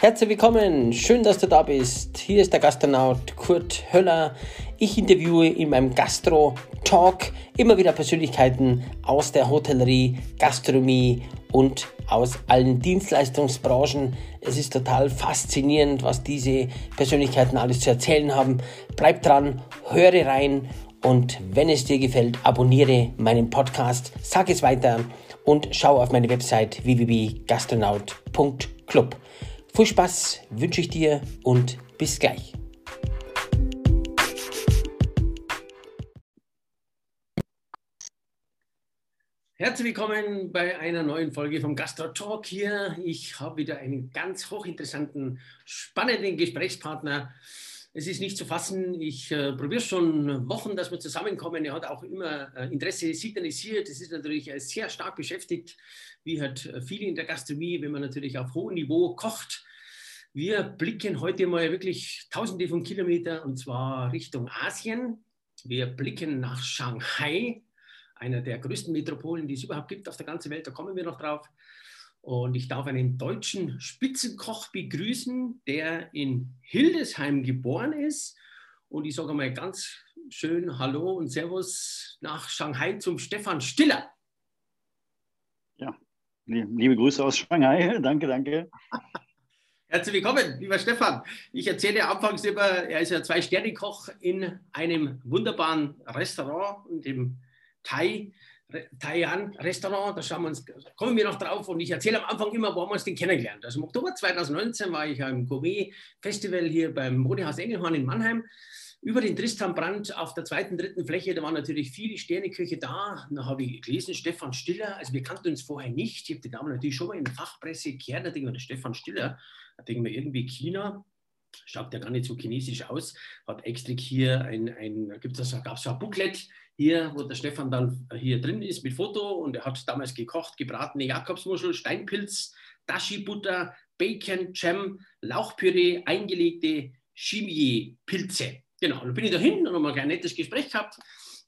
Herzlich willkommen, schön, dass du da bist. Hier ist der Gastronaut Kurt Höller. Ich interviewe in meinem Gastro-Talk immer wieder Persönlichkeiten aus der Hotellerie, Gastronomie und aus allen Dienstleistungsbranchen. Es ist total faszinierend, was diese Persönlichkeiten alles zu erzählen haben. Bleib dran, höre rein und wenn es dir gefällt, abonniere meinen Podcast, sag es weiter und schau auf meine Website www.gastronaut.club. Viel Spaß wünsche ich dir und bis gleich. Herzlich willkommen bei einer neuen Folge vom Gastro Talk hier. Ich habe wieder einen ganz hochinteressanten, spannenden Gesprächspartner. Es ist nicht zu fassen. Ich äh, probiere schon Wochen, dass wir zusammenkommen. Er hat auch immer äh, Interesse signalisiert. Es ist natürlich äh, sehr stark beschäftigt wie halt äh, viele in der Gastronomie, wenn man natürlich auf hohem Niveau kocht. Wir blicken heute mal wirklich tausende von Kilometern und zwar Richtung Asien. Wir blicken nach Shanghai, einer der größten Metropolen, die es überhaupt gibt auf der ganzen Welt. Da kommen wir noch drauf. Und ich darf einen deutschen Spitzenkoch begrüßen, der in Hildesheim geboren ist. Und ich sage mal ganz schön Hallo und Servus nach Shanghai zum Stefan Stiller. Ja, Liebe Grüße aus Shanghai. Danke, danke. Herzlich willkommen, lieber Stefan. Ich erzähle anfangs immer, er ist ja Zwei-Sterne-Koch in einem wunderbaren Restaurant, dem Thai, Thailand-Restaurant. Da schauen wir uns, kommen wir noch drauf und ich erzähle am Anfang immer, wo haben wir uns denn kennengelernt. Also im Oktober 2019 war ich am Gourmet-Festival hier beim Modehaus Engelhorn in Mannheim über den Tristanbrand auf der zweiten, dritten Fläche, da waren natürlich viele Sterneköche da. Da habe ich gelesen, Stefan Stiller, also wir kannten uns vorher nicht. Ich habe die Dame natürlich schon mal in der Fachpresse gehört. Da denke ich mir, Stefan Stiller, da denke ich mir irgendwie China, schaut ja gar nicht so chinesisch aus, hat extra hier ein, ein gab es so ein Booklet hier, wo der Stefan dann hier drin ist mit Foto und er hat damals gekocht, gebratene Jakobsmuschel, Steinpilz, Dashi-Butter, Bacon, Jam, Lauchpüree, eingelegte Chimie-Pilze. Genau, dann bin ich dahin und haben ein nettes Gespräch gehabt.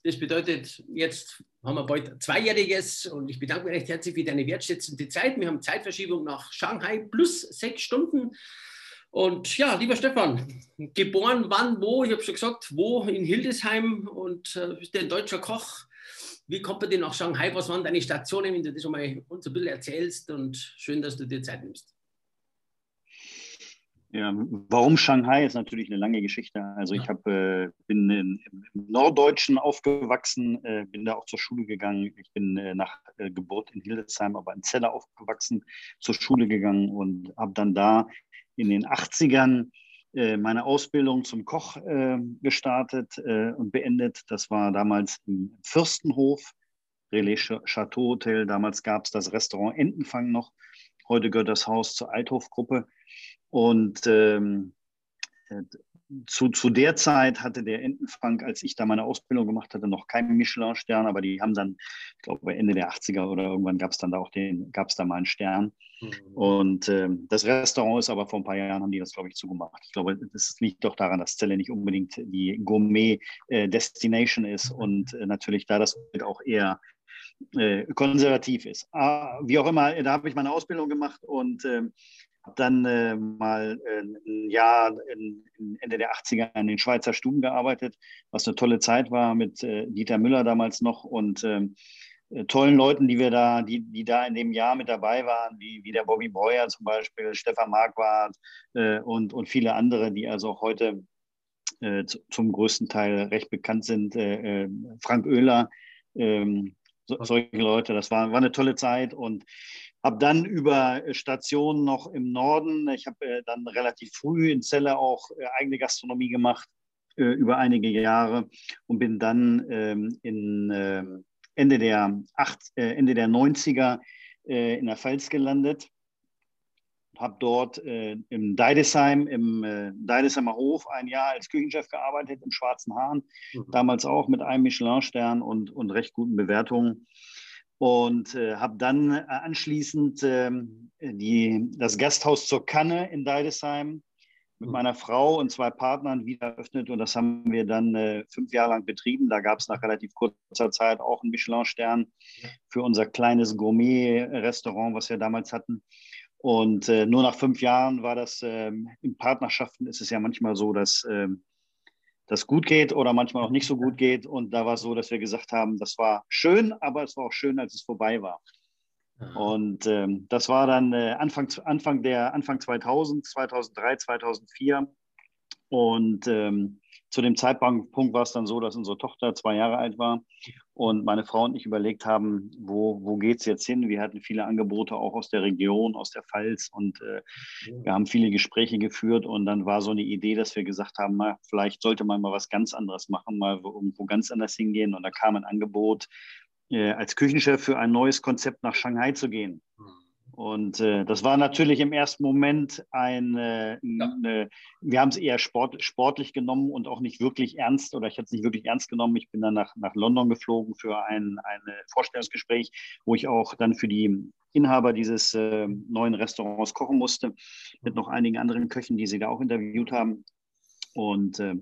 Das bedeutet, jetzt haben wir bald Zweijähriges und ich bedanke mich recht herzlich für deine wertschätzende Zeit. Wir haben Zeitverschiebung nach Shanghai plus sechs Stunden. Und ja, lieber Stefan, geboren wann, wo? Ich habe schon gesagt, wo in Hildesheim und äh, bist du ein deutscher Koch. Wie kommt man denn nach Shanghai? Was waren deine Stationen, wenn du das schon mal uns ein bisschen erzählst? Und schön, dass du dir Zeit nimmst. Ja, warum Shanghai ist natürlich eine lange Geschichte. Also ich hab, äh, bin in, im Norddeutschen aufgewachsen, äh, bin da auch zur Schule gegangen. Ich bin äh, nach äh, Geburt in Hildesheim, aber in Celle aufgewachsen, zur Schule gegangen und habe dann da in den 80ern äh, meine Ausbildung zum Koch äh, gestartet und beendet. Das war damals im Fürstenhof, Relais Chateau Hotel. Damals gab es das Restaurant Entenfang noch. Heute gehört das Haus zur Althof-Gruppe. Und ähm, äh, zu, zu der Zeit hatte der Entenfrank, als ich da meine Ausbildung gemacht hatte, noch keinen Michelin-Stern, aber die haben dann, ich glaube, Ende der 80er oder irgendwann gab es dann da auch den, gab es da mal einen Stern. Mhm. Und äh, das Restaurant ist aber vor ein paar Jahren haben die das, glaube ich, zugemacht. Ich glaube, das liegt doch daran, dass Celle nicht unbedingt die Gourmet-Destination äh, ist und äh, natürlich da das auch eher äh, konservativ ist. Ah, wie auch immer, da habe ich meine Ausbildung gemacht und ähm, habe dann äh, mal äh, ein Jahr in, in Ende der 80er in den Schweizer Stuben gearbeitet, was eine tolle Zeit war mit äh, Dieter Müller damals noch und ähm, äh, tollen Leuten, die wir da, die, die da in dem Jahr mit dabei waren, wie, wie der Bobby Breuer zum Beispiel, Stefan Marquardt äh, und, und viele andere, die also auch heute äh, zum größten Teil recht bekannt sind. Frank Oehler, ähm, so, solche Leute, das war, war eine tolle Zeit und habe dann über Stationen noch im Norden, ich habe äh, dann relativ früh in Celle auch äh, eigene Gastronomie gemacht, äh, über einige Jahre und bin dann ähm, in ähm, Ende der, acht, Ende der 90er in der Pfalz gelandet. Habe dort äh, im Deidesheim, im äh, Deidesheimer Hof ein Jahr als Küchenchef gearbeitet, im Schwarzen Hahn, mhm. damals auch mit einem Michelin-Stern und, und recht guten Bewertungen und äh, habe dann äh, anschließend äh, die, das Gasthaus zur Kanne in Deidesheim mit mhm. meiner Frau und zwei Partnern wieder eröffnet und das haben wir dann äh, fünf Jahre lang betrieben. Da gab es nach relativ kurzer Zeit auch einen Michelin-Stern für unser kleines Gourmet-Restaurant, was wir damals hatten. Und äh, nur nach fünf Jahren war das, ähm, in Partnerschaften ist es ja manchmal so, dass ähm, das gut geht oder manchmal auch nicht so gut geht. Und da war es so, dass wir gesagt haben, das war schön, aber es war auch schön, als es vorbei war. Und ähm, das war dann äh, Anfang, Anfang, der, Anfang 2000, 2003, 2004. Und ähm, zu dem Zeitpunkt war es dann so, dass unsere Tochter zwei Jahre alt war und meine Frau und ich überlegt haben, wo, wo geht es jetzt hin? Wir hatten viele Angebote auch aus der Region, aus der Pfalz und äh, wir haben viele Gespräche geführt und dann war so eine Idee, dass wir gesagt haben, na, vielleicht sollte man mal was ganz anderes machen, mal irgendwo ganz anders hingehen und da kam ein Angebot, äh, als Küchenchef für ein neues Konzept nach Shanghai zu gehen. Mhm. Und äh, das war natürlich im ersten Moment ein, äh, ja. wir haben es eher sport, sportlich genommen und auch nicht wirklich ernst oder ich hatte es nicht wirklich ernst genommen. Ich bin dann nach, nach London geflogen für ein, ein Vorstellungsgespräch, wo ich auch dann für die Inhaber dieses äh, neuen Restaurants kochen musste, mit noch einigen anderen Köchen, die sie da auch interviewt haben. Und äh,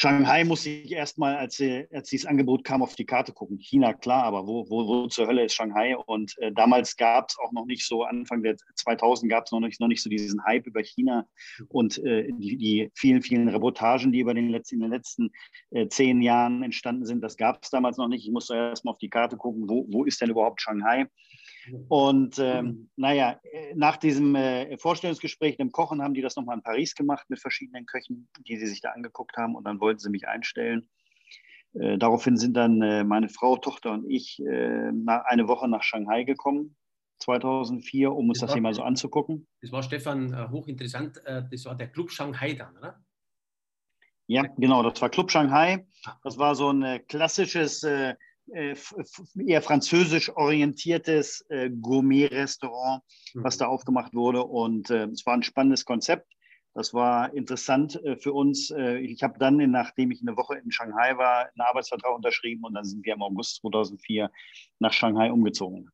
Shanghai musste ich erstmal, als, als dieses Angebot kam, auf die Karte gucken. China, klar, aber wo, wo, wo zur Hölle ist Shanghai? Und äh, damals gab es auch noch nicht so, Anfang der 2000 gab es noch nicht, noch nicht so diesen Hype über China und äh, die, die, vielen, vielen Reportagen, die über den letzten, in den letzten äh, zehn Jahren entstanden sind. Das gab es damals noch nicht. Ich musste erstmal auf die Karte gucken, wo, wo ist denn überhaupt Shanghai? Und ähm, naja, nach diesem äh, Vorstellungsgespräch dem Kochen haben die das nochmal in Paris gemacht mit verschiedenen Köchen, die sie sich da angeguckt haben und dann wollten sie mich einstellen. Äh, daraufhin sind dann äh, meine Frau, Tochter und ich äh, nach, eine Woche nach Shanghai gekommen, 2004, um uns das, das hier mal so anzugucken. Das war Stefan äh, hochinteressant, äh, das war der Club Shanghai dann, oder? Ja, genau, das war Club Shanghai. Das war so ein klassisches äh, eher französisch orientiertes äh, Gourmet-Restaurant, mhm. was da aufgemacht wurde. Und äh, es war ein spannendes Konzept. Das war interessant äh, für uns. Äh, ich habe dann, nachdem ich eine Woche in Shanghai war, einen Arbeitsvertrag unterschrieben und dann sind wir im August 2004 nach Shanghai umgezogen.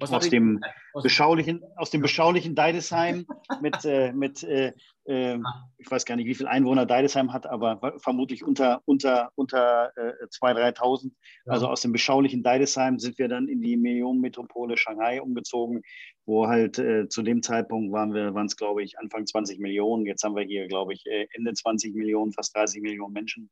Was aus, dem was beschaulichen, aus dem beschaulichen Deidesheim mit, äh, mit äh, äh, ich weiß gar nicht, wie viele Einwohner Deidesheim hat, aber vermutlich unter, unter, unter äh, 2.000, 3.000. Ja. Also aus dem beschaulichen Deidesheim sind wir dann in die Millionenmetropole Shanghai umgezogen, wo halt äh, zu dem Zeitpunkt waren wir, waren es glaube ich Anfang 20 Millionen. Jetzt haben wir hier, glaube ich, äh, Ende 20 Millionen, fast 30 Millionen Menschen.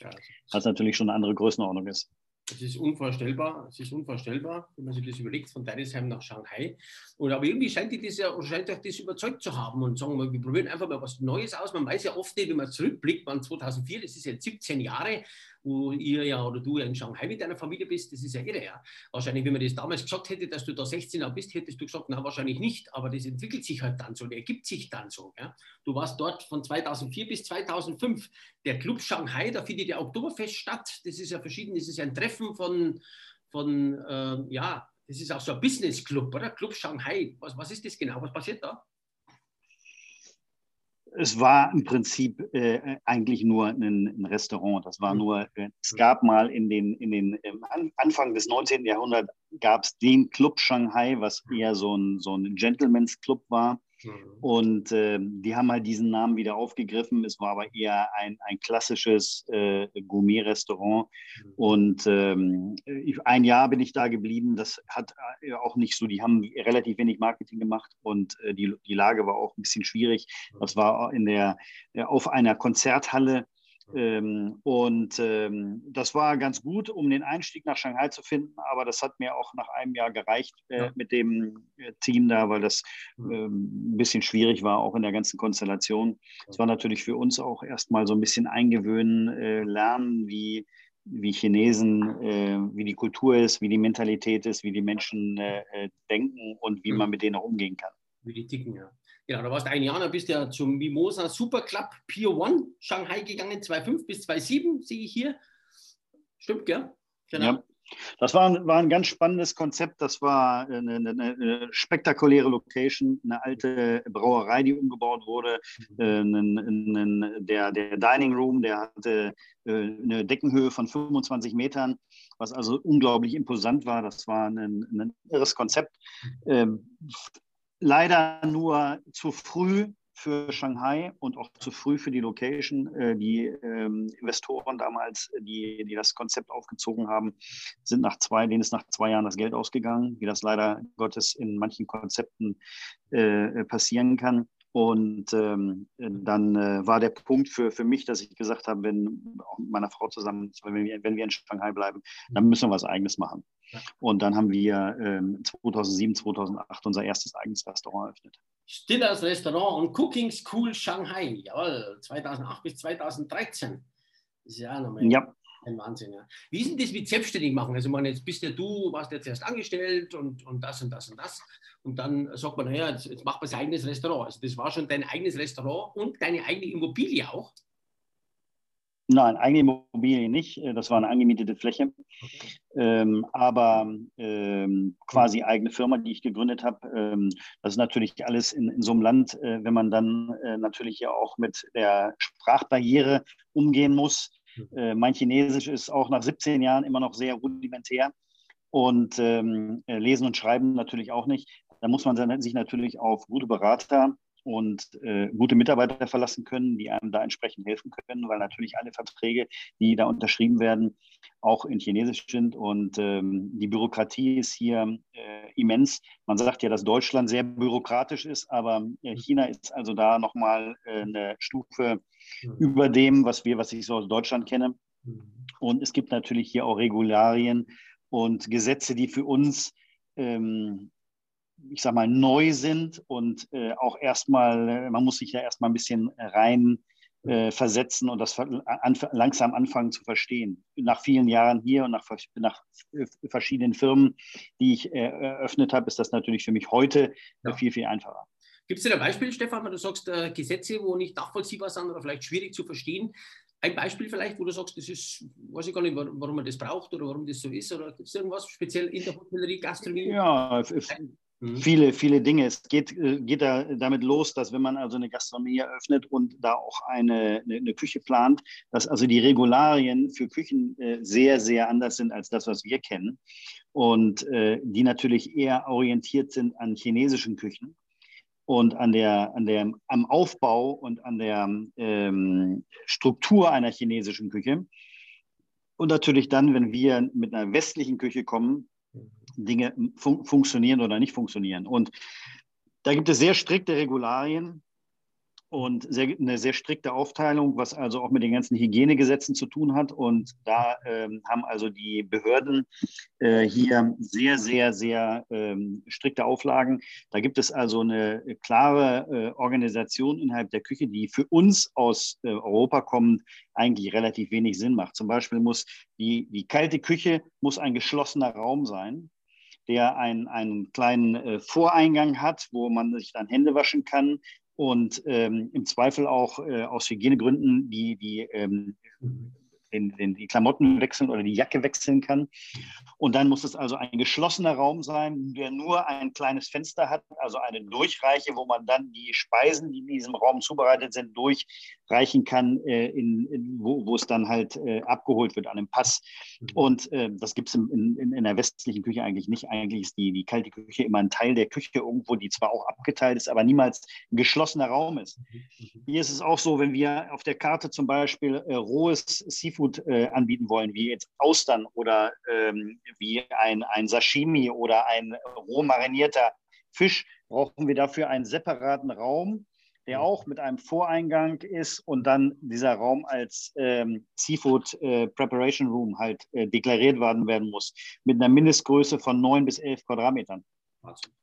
Ja, was natürlich schon eine andere Größenordnung ist. Es ist unvorstellbar, es ist unvorstellbar, wenn man sich das überlegt, von Deidesheim nach Shanghai. Und aber irgendwie scheint die das ja, das überzeugt zu haben und sagen, wir probieren einfach mal was Neues aus. Man weiß ja oft nicht, wenn man zurückblickt, wann 2004, das ist jetzt 17 Jahre, wo ihr ja oder du ja in Shanghai mit deiner Familie bist, das ist ja irre. Ja. Wahrscheinlich, wenn man das damals gesagt hätte, dass du da 16 Jahre bist, hättest du gesagt, na wahrscheinlich nicht, aber das entwickelt sich halt dann so, der ergibt sich dann so. Ja. Du warst dort von 2004 bis 2005. Der Club Shanghai, da findet ja Oktoberfest statt. Das ist ja verschieden, das ist ein Treffen von, von äh, ja, das ist auch so ein Business Club, oder? Club Shanghai. Was, was ist das genau? Was passiert da? Es war im Prinzip äh, eigentlich nur ein, ein, Restaurant. Das war mhm. nur, äh, es gab mal in den, in den ähm, Anfang des 19. Jahrhunderts gab es den Club Shanghai, was eher so ein, so ein Gentleman's Club war. Mhm. Und äh, die haben halt diesen Namen wieder aufgegriffen. Es war aber eher ein, ein klassisches äh, Gourmet-Restaurant. Mhm. Und ähm, ein Jahr bin ich da geblieben. Das hat äh, auch nicht so, die haben relativ wenig Marketing gemacht und äh, die, die Lage war auch ein bisschen schwierig. Mhm. Das war in der, äh, auf einer Konzerthalle ähm, und ähm, das war ganz gut, um den Einstieg nach Shanghai zu finden, aber das hat mir auch nach einem Jahr gereicht äh, ja. mit dem äh, Team da, weil das äh, ein bisschen schwierig war, auch in der ganzen Konstellation. Es war natürlich für uns auch erstmal so ein bisschen eingewöhnen, äh, lernen, wie, wie Chinesen, äh, wie die Kultur ist, wie die Mentalität ist, wie die Menschen äh, denken und wie man mit denen auch umgehen kann. Wie die ticken, ja. Genau, da warst du ein Jahr, da bist du ja zum Mimosa Super Club Pier One Shanghai gegangen, 2005 bis 2007, sehe ich hier. Stimmt, gell? Genau. Ja. Das war, war ein ganz spannendes Konzept. Das war eine, eine, eine, spektakuläre Location, eine alte Brauerei, die umgebaut wurde. Mhm. Äh, der, der Dining Room, der hatte äh, eine Deckenhöhe von 25 Metern, was also unglaublich imposant war. Das war ein, ein irres Konzept. Leider nur zu früh für Shanghai und auch zu früh für die Location. Äh, die ähm, Investoren damals, die, die das Konzept aufgezogen haben, sind nach zwei, denen ist nach zwei Jahren das Geld ausgegangen, wie das leider Gottes in manchen Konzepten äh, passieren kann. Und ähm, dann äh, war der Punkt für, für mich, dass ich gesagt habe, wenn auch mit meiner Frau zusammen, wenn wir, wenn wir in Shanghai bleiben, dann müssen wir was Eigenes machen. Und dann haben wir ähm, 2007, 2008 unser erstes eigenes Restaurant eröffnet. Stillers Restaurant und Cooking School Shanghai, jawohl, 2008 bis 2013. Das ist ja nochmal ja. Ein Wahnsinn. Ja. Wie ist denn das mit selbstständig machen? Also, man, jetzt bist ja du, warst jetzt erst angestellt und, und das und das und das. Und dann sagt man, naja, jetzt, jetzt macht man sein eigenes Restaurant. Also, das war schon dein eigenes Restaurant und deine eigene Immobilie auch. Nein, eigene Immobilie nicht. Äh, das war eine angemietete Fläche. Okay. Ähm, aber ähm, quasi eigene Firma, die ich gegründet habe. Ähm, das ist natürlich alles in, in so einem Land, äh, wenn man dann äh, natürlich ja auch mit der Sprachbarriere umgehen muss. Mhm. Äh, mein Chinesisch ist auch nach 17 Jahren immer noch sehr rudimentär und ähm, äh, lesen und schreiben natürlich auch nicht. Da muss man sich natürlich auf gute Berater und äh, gute Mitarbeiter verlassen können, die einem da entsprechend helfen können, weil natürlich alle Verträge, die da unterschrieben werden, auch in Chinesisch sind und ähm, die Bürokratie ist hier äh, immens. Man sagt ja, dass Deutschland sehr bürokratisch ist, aber äh, China ist also da nochmal äh, eine Stufe mhm. über dem, was wir, was ich so aus Deutschland kenne. Mhm. Und es gibt natürlich hier auch Regularien und Gesetze, die für uns ähm, ich sag mal, neu sind und äh, auch erstmal, äh, man muss sich ja erstmal ein bisschen rein äh, versetzen und das an, langsam anfangen zu verstehen. Nach vielen Jahren hier und nach, nach äh, verschiedenen Firmen, die ich äh, eröffnet habe, ist das natürlich für mich heute ja. viel, viel einfacher. Gibt es denn ein Beispiel, Stefan, wenn du sagst, äh, Gesetze, wo nicht nachvollziehbar sind oder vielleicht schwierig zu verstehen? Ein Beispiel vielleicht, wo du sagst, das ist, weiß ich gar nicht, warum man das braucht oder warum das so ist, oder gibt es irgendwas speziell in der Hotellerie, Gastronomie? Ja, Mhm. Viele, viele Dinge. Es geht, äh, geht da damit los, dass wenn man also eine Gastronomie eröffnet und da auch eine, eine, eine Küche plant, dass also die Regularien für Küchen äh, sehr, sehr anders sind als das, was wir kennen. Und äh, die natürlich eher orientiert sind an chinesischen Küchen und an der, an der, am Aufbau und an der ähm, Struktur einer chinesischen Küche. Und natürlich dann, wenn wir mit einer westlichen Küche kommen, Dinge fun funktionieren oder nicht funktionieren. Und da gibt es sehr strikte Regularien und sehr, eine sehr strikte Aufteilung, was also auch mit den ganzen Hygienegesetzen zu tun hat. Und da ähm, haben also die Behörden äh, hier sehr, sehr, sehr ähm, strikte Auflagen. Da gibt es also eine klare äh, Organisation innerhalb der Küche, die für uns aus äh, Europa kommend eigentlich relativ wenig Sinn macht. Zum Beispiel muss die, die kalte Küche muss ein geschlossener Raum sein der ein, einen kleinen äh, Voreingang hat, wo man sich dann Hände waschen kann und ähm, im Zweifel auch äh, aus Hygienegründen die, die ähm, den, den, die Klamotten wechseln oder die Jacke wechseln kann. Und dann muss es also ein geschlossener Raum sein, der nur ein kleines Fenster hat, also eine Durchreiche, wo man dann die Speisen, die in diesem Raum zubereitet sind, durchreichen kann, äh, in, in, wo, wo, es dann halt äh, abgeholt wird an dem Pass. Mhm. Und äh, das gibt es in, in, der westlichen Küche eigentlich nicht. Eigentlich ist die, die kalte Küche immer ein Teil der Küche irgendwo, die zwar auch abgeteilt ist, aber niemals ein geschlossener Raum ist. Mhm. Mhm. Hier ist es auch so, wenn wir auf der Karte zum Beispiel äh, rohes Seafood Seafood äh, anbieten wollen, wie jetzt Austern oder ähm, wie ein, ein Sashimi oder ein roh marinierter Fisch, brauchen wir dafür einen separaten Raum, der mhm. auch mit einem Voreingang ist und dann dieser Raum als ähm, Seafood äh, Preparation Room halt äh, deklariert werden, werden muss, mit einer Mindestgröße von 9 bis 11 Quadratmetern.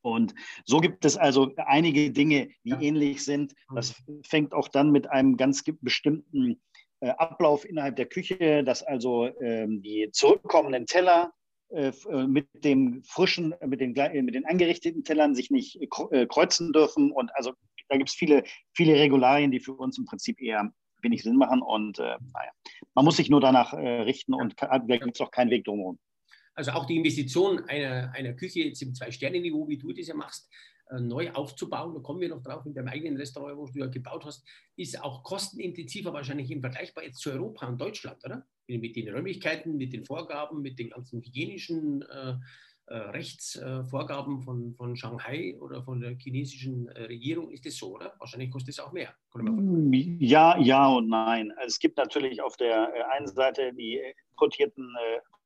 Und so gibt es also einige Dinge, die ja. ähnlich sind. Das mhm. fängt auch dann mit einem ganz bestimmten Ablauf innerhalb der Küche, dass also ähm, die zurückkommenden Teller äh, äh, mit dem frischen, mit den, mit den angerichteten Tellern sich nicht kreuzen dürfen. Und also da gibt es viele, viele Regularien, die für uns im Prinzip eher wenig Sinn machen. Und äh, naja, man muss sich nur danach äh, richten und da gibt es auch keinen Weg drumherum. Also auch die Investition einer, einer Küche jetzt im Zwei-Sterne-Niveau, wie du das ja machst, äh, neu aufzubauen, da kommen wir noch drauf in deinem eigenen Restaurant, wo du ja gebaut hast, ist auch kostenintensiver wahrscheinlich im Vergleichbar jetzt zu Europa und Deutschland, oder? Mit den Räumlichkeiten, mit den Vorgaben, mit den ganzen hygienischen äh, äh, Rechtsvorgaben von, von Shanghai oder von der chinesischen äh, Regierung. Ist das so, oder? Wahrscheinlich kostet es auch mehr. Ja, ja und nein. Es gibt natürlich auf der äh, einen Seite die importierten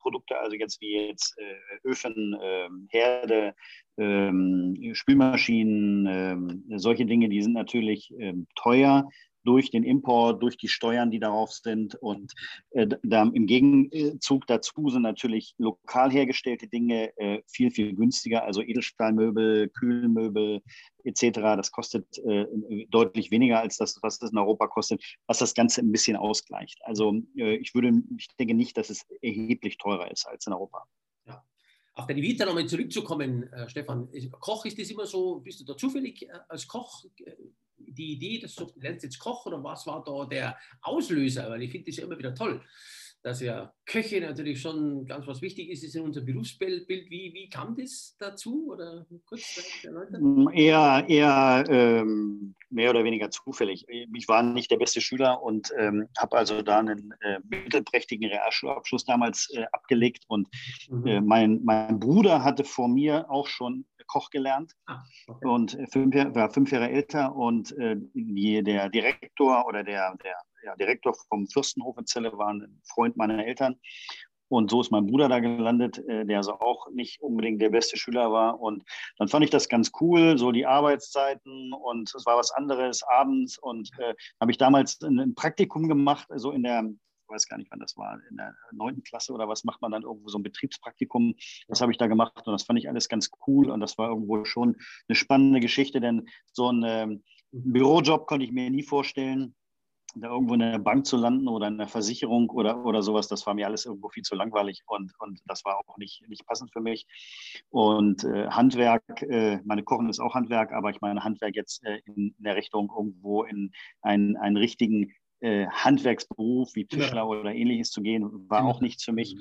Produkte, also jetzt wie jetzt Öfen, ähm, Herde, ähm, Spülmaschinen, ähm, solche Dinge, die sind natürlich teuer durch den Import, durch die Steuern, die darauf sind. Und äh, da, im Gegenzug dazu sind natürlich lokal hergestellte Dinge äh, viel, viel günstiger. Also Edelstahlmöbel, Kühlmöbel etc. Das kostet äh, deutlich weniger als das, was das in Europa kostet, was das Ganze ein bisschen ausgleicht. Also äh, ich würde, ich denke nicht, dass es erheblich teurer ist als in Europa. Auf deine Vita nochmal zurückzukommen, äh, Stefan. Koch ist das immer so, bist du da zufällig äh, als Koch die Idee, dass du lernst jetzt Koch oder was war da der Auslöser? Weil ich finde das ja immer wieder toll, dass ja Köche natürlich schon ganz was wichtig ist, ist in unserem Berufsbild. Wie, wie kam das dazu? Oder kurz erläutern? Eher, eher ähm, mehr oder weniger zufällig. Ich war nicht der beste Schüler und ähm, habe also da einen äh, mittelprächtigen Realschulabschluss damals äh, abgelegt. Und mhm. äh, mein, mein Bruder hatte vor mir auch schon Koch gelernt ah, okay. und fünf, war fünf Jahre älter und äh, die, der Direktor oder der, der ja, Direktor vom Fürstenhof in Celle war ein Freund meiner Eltern. Und so ist mein Bruder da gelandet, äh, der also auch nicht unbedingt der beste Schüler war. Und dann fand ich das ganz cool, so die Arbeitszeiten und es war was anderes abends. Und äh, habe ich damals ein, Praktikum gemacht, so in der, ich weiß gar nicht, wann das war, in der neunten Klasse oder was macht man dann irgendwo so ein Betriebspraktikum. Das habe ich da gemacht und das fand ich alles ganz cool und das war irgendwo schon eine spannende Geschichte, denn so ein ähm, Bürojob konnte ich mir nie vorstellen da irgendwo in der Bank zu landen oder in der Versicherung oder, oder sowas, das war mir alles irgendwo viel zu langweilig und, und das war auch nicht, nicht passend für mich. Und äh, Handwerk, äh, meine Kochen ist auch Handwerk, aber ich meine Handwerk jetzt äh, in, in, der Richtung irgendwo in einen, einen richtigen äh, Handwerksberuf wie Tischler ja. oder ähnliches zu gehen, war auch nichts für mich.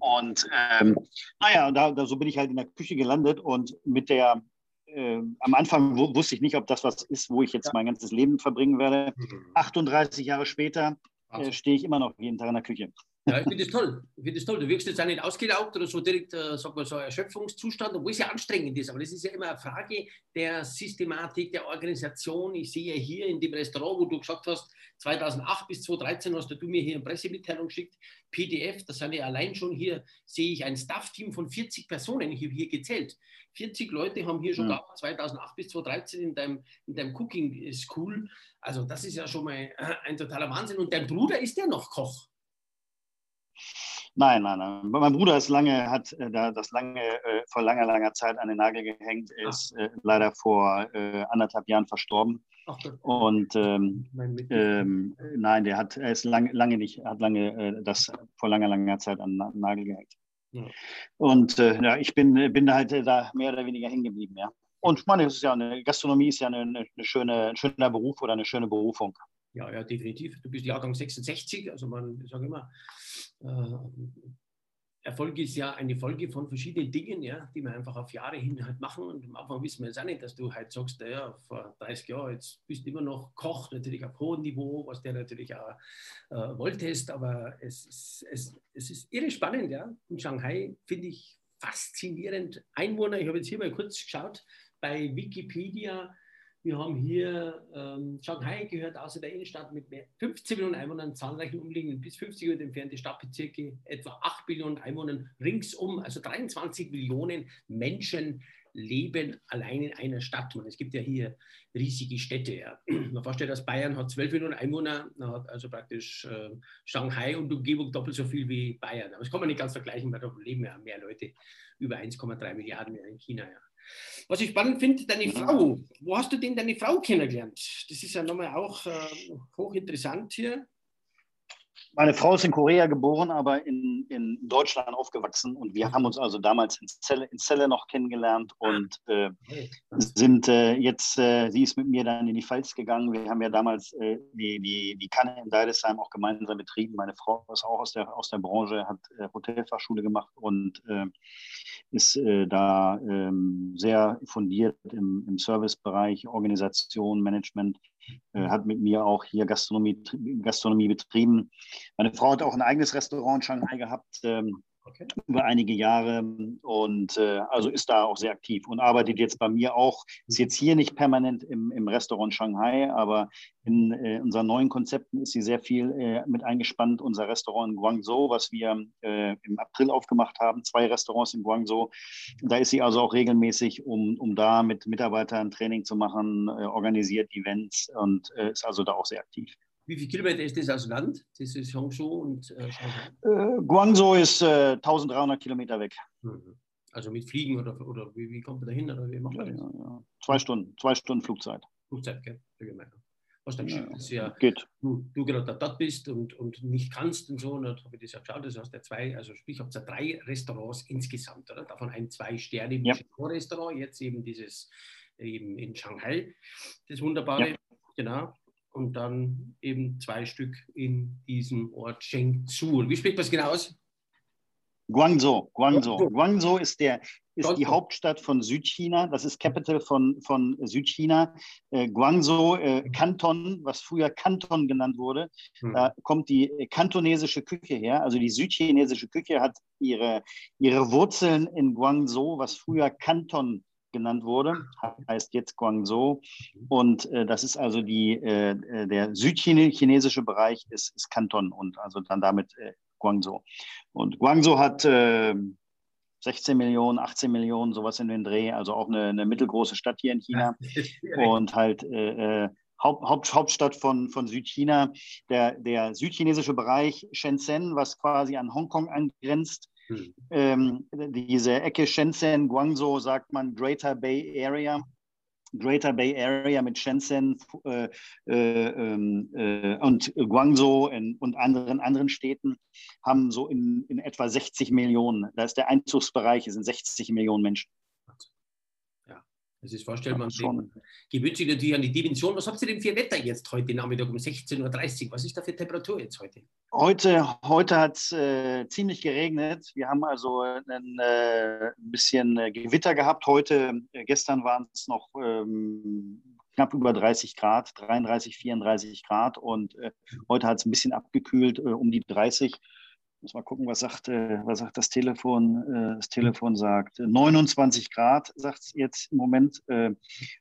Und ähm, naja, da, da, so bin ich halt in der Küche gelandet und mit der äh, am Anfang wusste ich nicht, ob das was ist, wo ich jetzt ja. mein ganzes Leben verbringen werde. 38 mhm. Jahre später äh, stehe ich immer noch jeden Tag in der Küche. Ja, ich finde das toll. Ich finde das toll. Du wirkst jetzt auch nicht ausgelaugt oder so direkt, äh, sag mal, so Erschöpfungszustand, obwohl es ja anstrengend ist. Aber das ist ja immer eine Frage der Systematik, der Organisation. Ich sehe ja hier in dem Restaurant, wo du gesagt hast, 2008 bis 2013 hast du mir hier eine Pressemitteilung geschickt, PDF, das sind ja allein schon hier, sehe ich ein Staff-Team von 40 Personen hier, hier gezählt. 40 Leute haben hier schon ja. gehabt, 2008 bis 2013 in deinem, in deinem Cooking School. Also das ist ja schon mal ein totaler Wahnsinn. Und dein Bruder ist ja noch Koch. Nein, nein, nein. Mein Bruder ist lange, hat äh, das lange, äh, vor langer, langer Zeit an den Nagel gehängt. Er ist äh, leider vor äh, anderthalb Jahren verstorben. Ach, und ähm, ähm, nein, der hat, er ist lange, lange nicht, hat lange äh, das vor langer, langer Zeit an den Nagel gehängt. Ja. Und äh, ja, ich bin, bin da halt da mehr oder weniger hängen geblieben, ja. Und ich meine, es ist ja eine Gastronomie ist ja eine, eine schöne, ein schöner Beruf oder eine schöne Berufung. Ja, ja, definitiv. Du bist Jahrgang 66, also man, sage immer, äh, Erfolg ist ja eine Folge von verschiedenen Dingen, ja, die wir einfach auf Jahre hin halt machen. Und am Anfang wissen wir jetzt auch nicht, dass du halt sagst, ja, vor 30 Jahren, jetzt bist du immer noch Koch, natürlich auf hohem Niveau, was der natürlich auch äh, wolltest. Aber es ist, es, es ist irre spannend, ja. In Shanghai finde ich faszinierend. Einwohner, ich habe jetzt hier mal kurz geschaut, bei Wikipedia wir haben hier, ähm, Shanghai gehört außer der Innenstadt mit mehr 15 Millionen Einwohnern, zahlreichen umliegenden bis 50 Kilometer entfernte Stadtbezirke, etwa 8 Millionen Einwohnern ringsum, also 23 Millionen Menschen leben allein in einer Stadt. es gibt ja hier riesige Städte. Ja. Man vorstellt, dass Bayern hat 12 Millionen Einwohner, hat also praktisch äh, Shanghai und Umgebung doppelt so viel wie Bayern. Aber das kann man nicht ganz vergleichen, weil da leben ja mehr Leute, über 1,3 Milliarden in China. Ja. Was ich spannend finde, deine Frau. Wo hast du denn deine Frau kennengelernt? Das ist ja nochmal auch äh, hochinteressant hier. Meine Frau ist in Korea geboren, aber in, in Deutschland aufgewachsen. Und wir haben uns also damals in Celle, in Celle noch kennengelernt und äh, sind äh, jetzt, äh, sie ist mit mir dann in die Pfalz gegangen. Wir haben ja damals äh, die, die, die Kanne in Deidesheim auch gemeinsam betrieben. Meine Frau ist auch aus der, aus der Branche, hat äh, Hotelfachschule gemacht und äh, ist da ähm, sehr fundiert im, im Servicebereich, Organisation, Management hat mit mir auch hier Gastronomie, Gastronomie betrieben. Meine Frau hat auch ein eigenes Restaurant in Shanghai gehabt. Ähm, okay. über einige Jahre und äh, also ist da auch sehr aktiv und arbeitet jetzt bei mir auch, ist jetzt hier nicht permanent im, im Restaurant Shanghai, aber in äh, unseren neuen Konzepten ist sie sehr viel äh, mit eingespannt. Unser Restaurant in Guangzhou, was wir äh, im April aufgemacht haben, zwei Restaurants in Guangzhou, da ist sie also auch regelmäßig, um, um da mit Mitarbeitern Training zu machen, äh, organisiert Events und äh, ist also da auch sehr aktiv. Wie viele Kilometer ist das aus Land? Das ist Hangzhou und äh, Shanghai? Äh, Guangzhou ist äh, 1300 Kilometer weg. Mhm. Also mit Fliegen oder, oder wie, wie kommt man da hin? Oder wie macht man das? Ja, ja. Zwei Stunden, zwei Stunden Flugzeit. Flugzeit, gell? Was dann ja, ist ja, Geht. Du, du gerade dort bist und, und nicht kannst und so, und dann habe ich das ja geschaut, das hast ja zwei, also sprich, habt ja drei Restaurants insgesamt, oder? Davon ein Zwei-Sterne-Restaurant, ja. jetzt eben dieses eben in Shanghai, das wunderbare, genau und dann eben zwei Stück in diesem Ort Chengdu. Wie spricht das genau aus? Guangzhou. Guangzhou. Guangzhou ist, der, ist die Hauptstadt von Südchina. Das ist Capital von, von Südchina. Äh, Guangzhou, äh, Kanton, was früher Kanton genannt wurde, hm. da kommt die kantonesische Küche her. Also die südchinesische Küche hat ihre, ihre Wurzeln in Guangzhou, was früher Kanton genannt wurde, heißt jetzt Guangzhou. Und äh, das ist also die, äh, äh der südchinesische Bereich ist, ist Kanton und also dann damit äh, Guangzhou. Und Guangzhou hat 16 äh, Millionen, 18 Millionen, sowas in den Dreh, also auch eine, eine mittelgroße Stadt hier in China. und halt äh, Haupt, Haupt, Hauptstadt von, von Südchina. Der, der südchinesische Bereich Shenzhen, was quasi an Hongkong angrenzt, hm. Ähm, diese Ecke Shenzhen, Guangzhou sagt man Greater Bay Area. Greater Bay Area mit Shenzhen äh, äh, ähm, äh, und Guangzhou in, und anderen, anderen Städten haben so in, in etwa 60 Millionen. Da ist der Einzugsbereich, sind 60 Millionen Menschen. Das ist vorstellbar. Gewöhnt sich natürlich an die Dimension. Was habt ihr denn für Wetter jetzt heute Nachmittag um 16.30 Uhr? Was ist da für Temperatur jetzt heute? Heute, heute hat es äh, ziemlich geregnet. Wir haben also ein äh, bisschen äh, Gewitter gehabt heute. Äh, gestern waren es noch ähm, knapp über 30 Grad, 33, 34 Grad. Und äh, heute hat es ein bisschen abgekühlt, äh, um die 30 muss mal gucken, was sagt, äh, was sagt das Telefon? Äh, das Telefon sagt 29 Grad, sagt es jetzt im Moment. Äh,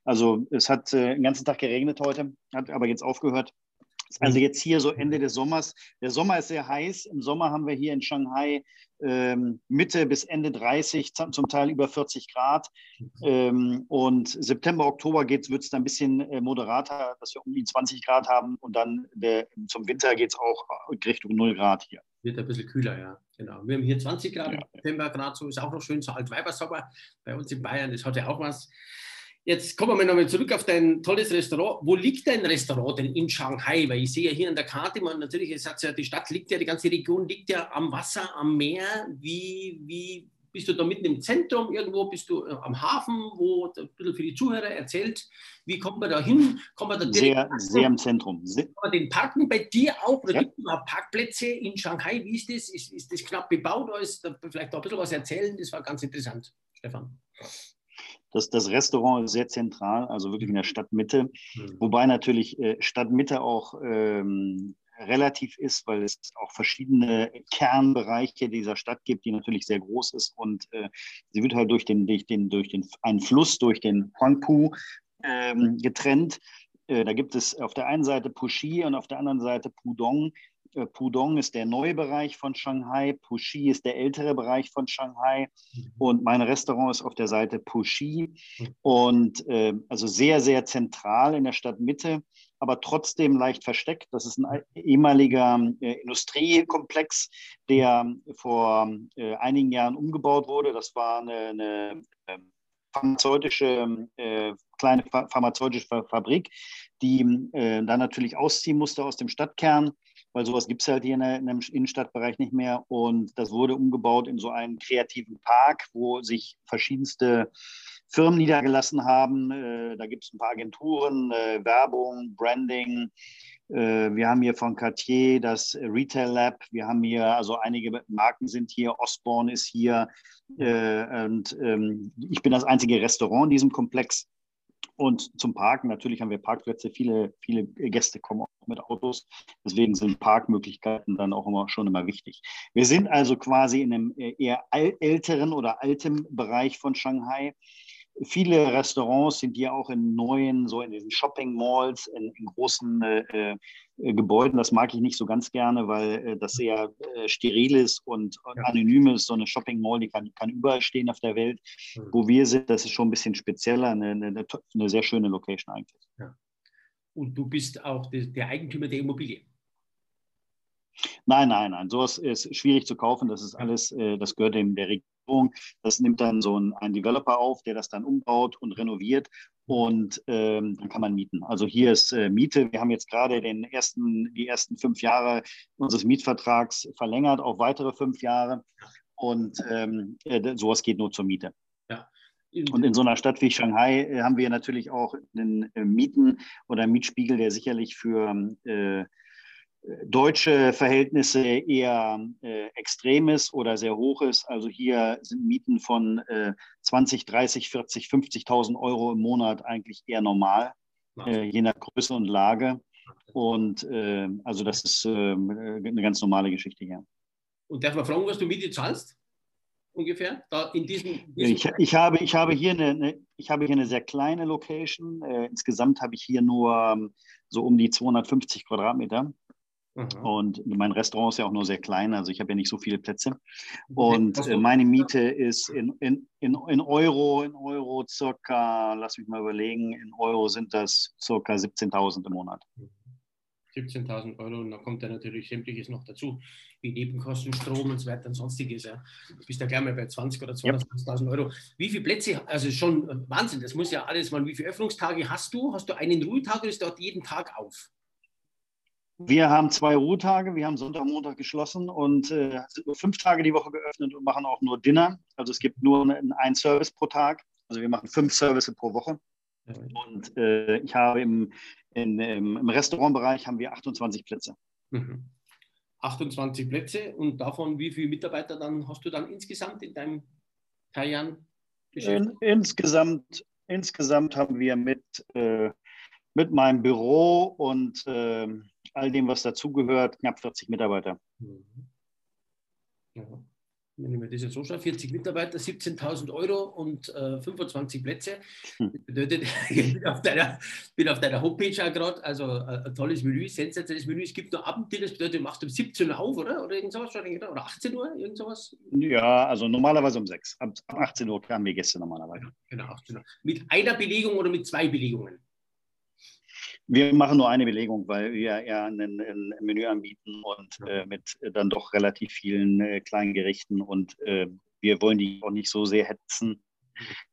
also es hat den ganzen Tag geregnet heute, hat aber jetzt aufgehört. Also jetzt hier so Ende des Sommers. Der Sommer ist sehr heiß. Im Sommer haben wir hier in Shanghai ähm, Mitte bis Ende 30, zum Teil über 40 Grad. Ähm, und September, Oktober wird es dann ein bisschen äh, moderater, dass wir um die 20 Grad haben. Und dann der, zum Winter geht es auch Richtung 0 Grad hier wird ein bisschen kühler, ja. Genau. Wir haben hier 20 Grad, ja. September Grad, so ist auch noch schön, so Altweibersommer bei uns in Bayern, das hat ja auch was. Jetzt kommen wir nochmal zurück auf dein tolles Restaurant. Wo liegt dein Restaurant denn in Shanghai? Weil ich sehe ja hier an der Karte, man, natürlich, es hat ja, die Stadt liegt ja, die ganze Region liegt ja am Wasser, am Meer. Wie, wie, bist du da mitten im Zentrum irgendwo? Bist du äh, am Hafen, wo ein bisschen für die Zuhörer erzählt, wie kommt man da hin? Kommt man da sehr, sehr im Zentrum. Kann man den parken bei dir auch? Oder ja. gibt es Parkplätze in Shanghai? Wie ist das? Ist, ist das knapp bebaut? Oder ist da vielleicht auch ein bisschen was erzählen? Das war ganz interessant, Stefan. Das, das Restaurant ist sehr zentral, also wirklich in der Stadtmitte. Mhm. Wobei natürlich äh, Stadtmitte auch ähm, relativ ist, weil es auch verschiedene Kernbereiche dieser Stadt gibt, die natürlich sehr groß ist. Und äh, sie wird halt durch den, durch den, durch den einen Fluss, durch den Huangpu ähm, getrennt. Äh, da gibt es auf der einen Seite Puxi und auf der anderen Seite Pudong. Äh, Pudong ist der neue Bereich von Shanghai, Puxi ist der ältere Bereich von Shanghai mhm. und mein Restaurant ist auf der Seite Puxi mhm. und äh, also sehr, sehr zentral in der Stadtmitte aber trotzdem leicht versteckt. Das ist ein ehemaliger äh, Industriekomplex, der vor äh, einigen Jahren umgebaut wurde. Das war eine, eine ähm, pharmazeutische, äh, kleine pharmazeutische Fabrik, die äh, dann natürlich ausziehen musste aus dem Stadtkern, weil sowas gibt es halt hier in, der, in einem Innenstadtbereich nicht mehr. Und das wurde umgebaut in so einen kreativen Park, wo sich verschiedenste Firmen niedergelassen haben. Äh, da gibt es ein paar Agenturen, äh, Werbung, Branding. Äh, wir haben hier von Cartier das Retail Lab. Wir haben hier, also einige Marken sind hier. Osborne ist hier. und ähm, ich bin das einzige Restaurant in diesem Komplex. Und zum Parken, natürlich haben wir Parkplätze, viele, viele Gäste kommen auch mit Autos. Deswegen sind Parkmöglichkeiten dann auch immer schon immer wichtig. Wir sind also quasi in einem eher älteren oder alten Bereich von Shanghai. Viele Restaurants sind hier auch in neuen, so in diesen Shopping Malls, in, in großen äh, äh, Gebäuden. Das mag ich nicht so ganz gerne, weil äh, das sehr äh, steril ist und ja. anonym ist. So eine Shopping Mall, die kann, kann überall stehen auf der Welt. Mhm. Wo wir sind, das ist schon ein bisschen spezieller, eine, eine, eine sehr schöne Location eigentlich. Ja. Und du bist auch der Eigentümer der Immobilie. Nein, nein, nein. Sowas ist schwierig zu kaufen. Das ist alles, äh, das gehört dem der Regierung. Das nimmt dann so ein, ein Developer auf, der das dann umbaut und renoviert und ähm, dann kann man mieten. Also hier ist äh, Miete. Wir haben jetzt gerade den ersten, die ersten fünf Jahre unseres Mietvertrags verlängert auf weitere fünf Jahre und ähm, äh, sowas geht nur zur Miete. Ja. Und in so einer Stadt wie Shanghai äh, haben wir natürlich auch einen äh, Mieten oder einen Mietspiegel, der sicherlich für äh, deutsche Verhältnisse eher äh, extrem ist oder sehr hoch ist. Also hier sind Mieten von äh, 20, 30, 40, 50.000 Euro im Monat eigentlich eher normal, äh, je nach Größe und Lage. Und äh, also das ist ähm, eine ganz normale Geschichte hier. Und darf man fragen, was du Miete zahlst? Ungefähr? Da in diesem, diesem ich, ich, habe, ich, habe hier eine, eine, ich habe hier eine sehr kleine Location. Äh, insgesamt habe ich hier nur ähm, so um die 250 Quadratmeter. Mhm. Und mein Restaurant ist ja auch nur sehr klein, also ich habe ja nicht so viele Plätze. Und äh, meine Miete ist in, in, in, in Euro, in Euro circa, lass mich mal überlegen, in Euro sind das circa 17.000 im Monat. 17.000 mhm. Euro und dann kommt ja natürlich sämtliches noch dazu, wie Nebenkosten, Strom und so weiter und sonstiges. Ja. Du bist ja gleich mal bei 20 oder 22.000 yep. Euro. Wie viele Plätze, also schon Wahnsinn, das muss ja alles mal, wie viele Öffnungstage hast du? Hast du einen Ruhetag oder ist dort jeden Tag auf? Wir haben zwei Ruhetage. Wir haben Sonntag, Montag geschlossen und äh, sind nur fünf Tage die Woche geöffnet und machen auch nur Dinner. Also es gibt nur einen Service pro Tag. Also wir machen fünf Services pro Woche. Und äh, ich habe im, in, im, Restaurantbereich haben wir 28 Plätze. Mhm. 28 Plätze und davon wie viele Mitarbeiter dann hast du dann insgesamt in deinem Taiwan? In, insgesamt, insgesamt haben wir mit, äh, mit meinem Büro und ähm, all dem, was dazugehört, knapp 40 Mitarbeiter. Mhm. Ja. Wenn ich mir das jetzt so schaue, 40 Mitarbeiter, 17.000 Euro und äh, 25 Plätze. Hm. Bedeutet, ich bin auf deiner, bin auf deiner Homepage ja gerade, also äh, ein tolles Menü, sensationelles Menü. Es gibt noch Abenddienst, das bedeutet, du machst um 17 Uhr auf, oder? Oder irgend sowas, oder 18 Uhr, irgend sowas? Ja, also normalerweise um 6. Ab 18 Uhr kamen wir Gäste normalerweise. Genau, 18 Uhr. Mit einer Belegung oder mit zwei Belegungen? Wir machen nur eine Belegung, weil wir ja ein, ein Menü anbieten und äh, mit dann doch relativ vielen äh, kleinen Gerichten und äh, wir wollen die auch nicht so sehr hetzen.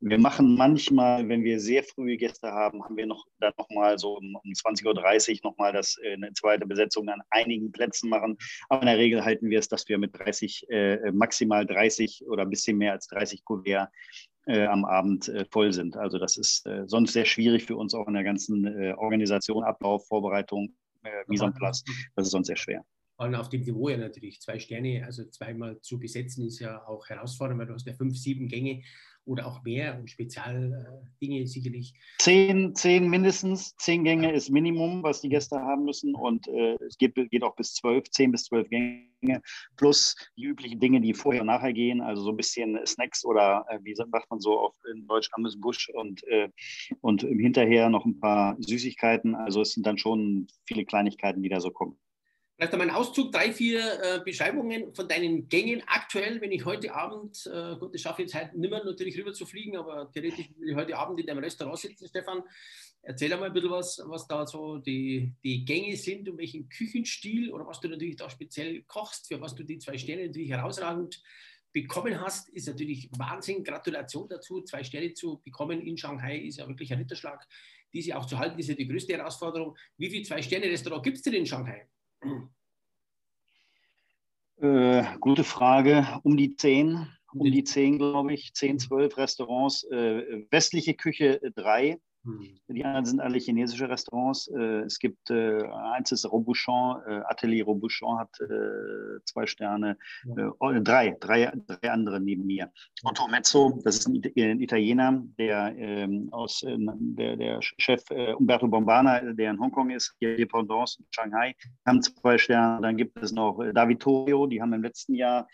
Wir machen manchmal, wenn wir sehr frühe Gäste haben, haben wir noch dann nochmal so um, um 20.30 Uhr nochmal das, äh, eine zweite Besetzung an einigen Plätzen machen. Aber in der Regel halten wir es, dass wir mit 30, äh, maximal 30 oder ein bisschen mehr als 30 Kuvert äh, am Abend äh, voll sind. Also das ist äh, sonst sehr schwierig für uns auch in der ganzen äh, Organisation, Ablauf, Vorbereitung, äh, Mise en place. Das ist sonst sehr schwer. Vor allem auf dem Niveau ja natürlich. Zwei Sterne, also zweimal zu besetzen, ist ja auch herausfordernd, weil du hast ja fünf, sieben Gänge oder auch mehr und Spezialdinge sicherlich. Zehn, zehn mindestens, zehn Gänge ist Minimum, was die Gäste haben müssen und äh, es geht, geht auch bis zwölf, zehn bis zwölf Gänge plus die üblichen Dinge, die vorher und nachher gehen, also so ein bisschen Snacks oder äh, wie sagt man so auf in Deutsch Busch und, äh, und Hinterher noch ein paar Süßigkeiten. Also es sind dann schon viele Kleinigkeiten, die da so kommen. Vielleicht einmal ein Auszug, drei, vier äh, Beschreibungen von deinen Gängen aktuell, wenn ich heute Abend, äh, gut, das schaffe ich jetzt halt nicht mehr, natürlich rüber zu fliegen, aber theoretisch will ich heute Abend in deinem Restaurant sitzen, Stefan. Erzähl einmal ein bisschen was, was da so die, die Gänge sind und welchen Küchenstil oder was du natürlich da speziell kochst, für was du die zwei Sterne natürlich herausragend bekommen hast, ist natürlich Wahnsinn. Gratulation dazu. Zwei Sterne zu bekommen in Shanghai ist ja wirklich ein Ritterschlag. Diese auch zu halten, ist ja die größte Herausforderung. Wie viele Zwei-Sterne-Restaurant gibt es denn in Shanghai? Äh, gute Frage. Um die zehn, um die zehn, glaube ich, zehn, zwölf Restaurants. Äh, westliche Küche äh, drei. Die anderen sind alle chinesische Restaurants. Äh, es gibt äh, eins ist Robuchon, äh, Atelier Robuchon hat zwei Sterne, ja. Oh, drei, drei, drei andere neben mir. Otto Mezzo, das ist ein Italiener, der ähm, aus der, der Chef Umberto Bombana, der in Hongkong ist, hier Dependance in Shanghai, haben zwei Sterne. Dann gibt es noch Davitorio, die haben im letzten Jahr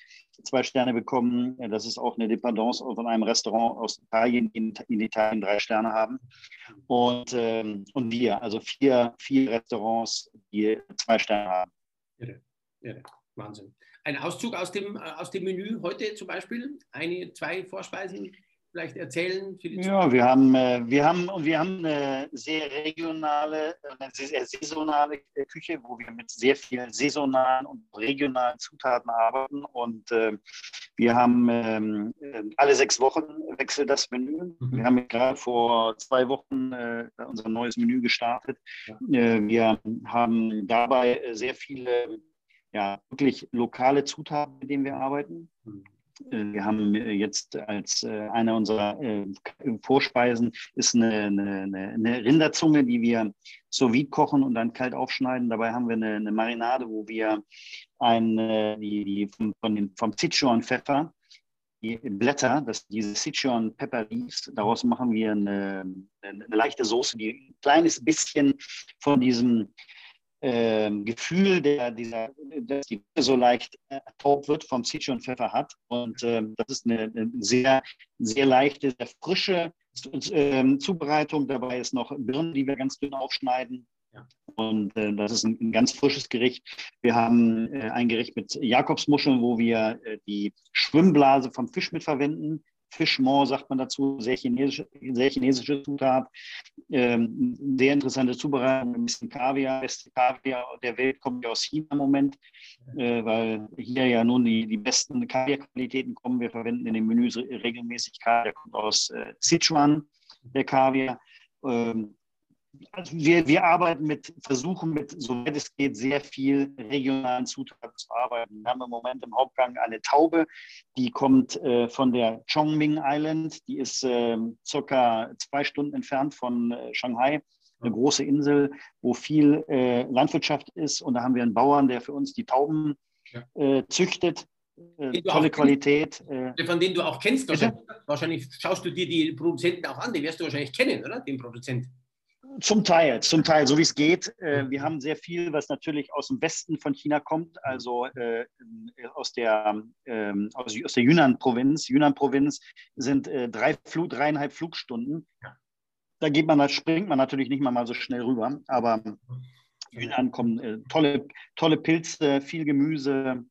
zwei Sterne bekommen. Das ist auch eine Dependance von einem Restaurant aus Italien, die in Italien drei Sterne haben. Und, ähm, und wir, also vier, vier Restaurants, die zwei Sterne haben. Irre, irre. Wahnsinn. Ein Auszug aus dem, äh, aus dem Menü heute zum Beispiel? Eine, zwei Vorspeisen? Vielleicht erzählen? ja, wir haben, äh, wir, haben, wir haben eine sehr regionale, eine sehr saisonale Küche, wo wir mit sehr vielen saisonalen und regionalen Zutaten arbeiten. Und äh, wir haben ähm, äh, alle sechs Wochen wechselt das Menü. Mhm. Wir haben gerade vor zwei Wochen äh, unser neues Menü gestartet. Ja. Äh, wir haben dabei sehr viele ja, wirklich lokale Zutaten, mit denen wir arbeiten. Mhm. Äh, wir haben äh, jetzt als äh, eine unserer Vorspeisen ist eine, eine, eine Rinderzunge, die wir sous vide kochen und dann kalt aufschneiden. Dabei haben wir eine, eine Marinade, wo wir ein, die, die den, vom Sichuan-Pfeffer, die Blätter, das, diese Sichuan Pepper Leaves, daraus machen wir eine, eine, leichte Soße, die ein kleines bisschen von diesem äh, Gefühl, der, dieser, dass die so leicht äh, taub wird, vom Sichuan Pfeffer hat. Und äh, das ist eine, eine, sehr, sehr leichte, sehr frische äh, Zubereitung. Dabei ist noch Birnen, die wir ganz dünn aufschneiden. Ja. Und äh, das ist ein, ein, ganz frisches Gericht. Wir haben äh, ein Gericht mit Jakobsmuscheln, wo wir die Schwimmblase vom Fisch mitverwenden. Fischmore sagt man dazu, sehr chinesische, sehr chinesische Zutat. Ähm, sehr interessante Zubereitung, ein bisschen Kaviar. Beste Kaviar der Welt kommt ja aus China im Moment, äh, weil hier ja nun die, die besten Kaviarqualitäten kommen. Wir verwenden in den Menüs regelmäßig Kaviar, der kommt aus äh, Sichuan, der Kaviar. Ähm, also wir, wir arbeiten mit, versuchen mit, soweit es geht, sehr viel regionalen Zutaten zu arbeiten. Wir haben im Moment im Hauptgang eine Taube, die kommt äh, von der Chongming Island, die ist äh, circa zwei Stunden entfernt von äh, Shanghai, eine große Insel, wo viel äh, Landwirtschaft ist. Und da haben wir einen Bauern, der für uns die Tauben äh, züchtet. Äh, tolle Qualität. Von denen du auch kennst, wahrscheinlich, wahrscheinlich schaust du dir die Produzenten auch an, die wirst du wahrscheinlich kennen, oder? Den Produzenten. Zum Teil, zum Teil, so wie es geht. Äh, wir haben sehr viel, was natürlich aus dem Westen von China kommt, also äh, aus der, äh, aus, aus der Yunnan-Provinz. Yunnan-Provinz sind äh, drei dreieinhalb Flugstunden. Da geht man, da springt man natürlich nicht mal, mal so schnell rüber, aber Yunnan kommen äh, tolle, tolle Pilze, viel Gemüse.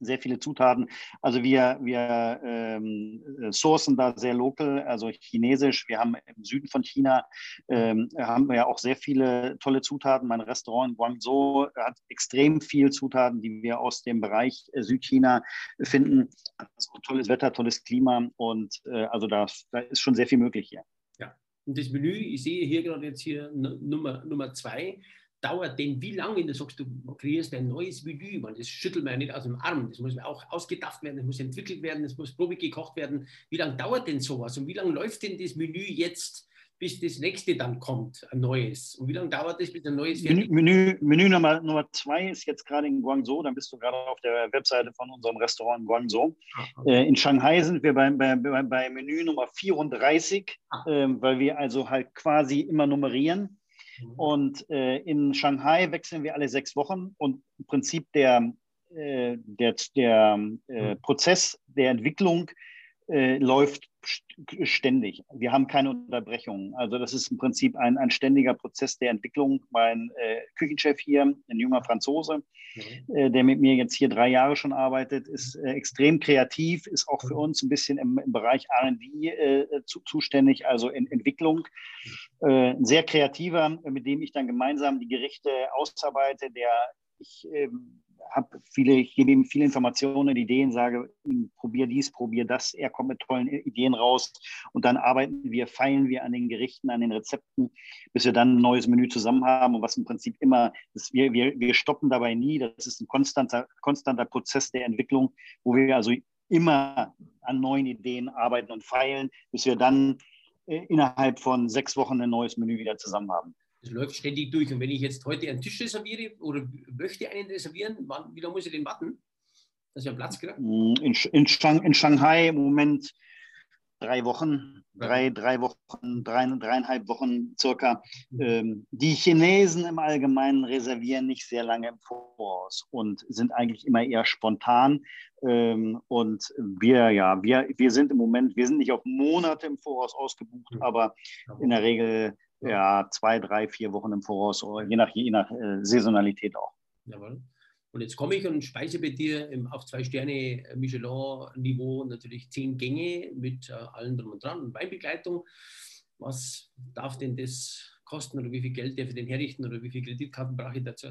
Sehr viele Zutaten. Also wir, wir ähm, sourcen da sehr lokal, also chinesisch. Wir haben im Süden von China ähm, haben wir auch sehr viele tolle Zutaten. Mein Restaurant in Guangzhou hat extrem viel Zutaten, die wir aus dem Bereich äh, Südchina finden. Also tolles Wetter, tolles Klima und äh, also da, da ist schon sehr viel möglich hier. Ja, und das Menü, ich sehe hier gerade jetzt hier Nummer, Nummer zwei, dauert denn wie lange, wenn du sagst, du kreierst ein neues Menü, man, das schüttelt man ja nicht aus dem Arm, das muss auch ausgedacht werden, das muss entwickelt werden, das muss probig gekocht werden. Wie lange dauert denn sowas und wie lange läuft denn das Menü jetzt, bis das nächste dann kommt, ein neues? Und wie lange dauert das, bis ein neues Menü, Menü, Menü Nummer, Nummer zwei ist jetzt gerade in Guangzhou, dann bist du gerade auf der Webseite von unserem Restaurant in Guangzhou. Äh, in Shanghai sind wir bei, bei, bei Menü Nummer 34, äh, weil wir also halt quasi immer nummerieren. Mhm. Und äh, in Shanghai wechseln wir alle sechs Wochen und im Prinzip der, äh, der, der äh, mhm. Prozess der Entwicklung äh, läuft ständig. Wir haben keine Unterbrechungen. Also das ist im Prinzip ein, ein ständiger Prozess der Entwicklung. Mein äh, Küchenchef hier, ein junger Franzose, mhm. äh, der mit mir jetzt hier drei Jahre schon arbeitet, ist äh, extrem kreativ, ist auch für mhm. uns ein bisschen im, im Bereich R&D äh, zu, zuständig, also in Entwicklung. Äh, ein sehr kreativer, mit dem ich dann gemeinsam die Gerichte ausarbeite, der ich ähm, habe viele, ich gebe ihm viele Informationen, Ideen, sage, probier dies, probier das. Er kommt mit tollen Ideen raus und dann arbeiten wir, feilen wir an den Gerichten, an den Rezepten, bis wir dann ein neues Menü zusammen haben und was im Prinzip immer, ist, wir, wir, wir stoppen dabei nie. Das ist ein konstanter, konstanter Prozess der Entwicklung, wo wir also immer an neuen Ideen arbeiten und feilen, bis wir dann äh, innerhalb von sechs Wochen ein neues Menü wieder zusammen haben. Das läuft ständig durch. Und wenn ich jetzt heute einen Tisch reserviere oder möchte einen reservieren, wann, wie lange muss ich den warten? Dass ich einen Platz kriege? Mm, in, in, Shang, in Shanghai im Moment drei Wochen, drei, drei Wochen, drei, dreieinhalb Wochen circa. Mhm. Ähm, die Chinesen im Allgemeinen reservieren nicht sehr lange im Voraus und sind eigentlich immer eher spontan. Ähm, und wir, ja, wir, wir sind im Moment, wir sind nicht auf Monate im Voraus ausgebucht, mhm. aber in der Regel ja zwei, drei, vier Wochen im Voraus, je nach, je nach äh, Saisonalität auch. Jawohl. Und jetzt komme ich und speise bei dir im, auf zwei Sterne Michelin-Niveau natürlich zehn Gänge mit äh, allem drum und dran und Weinbegleitung. Was darf denn das kosten oder wie viel Geld darf ich denn herrichten oder wie viele Kreditkarten brauche ich dazu?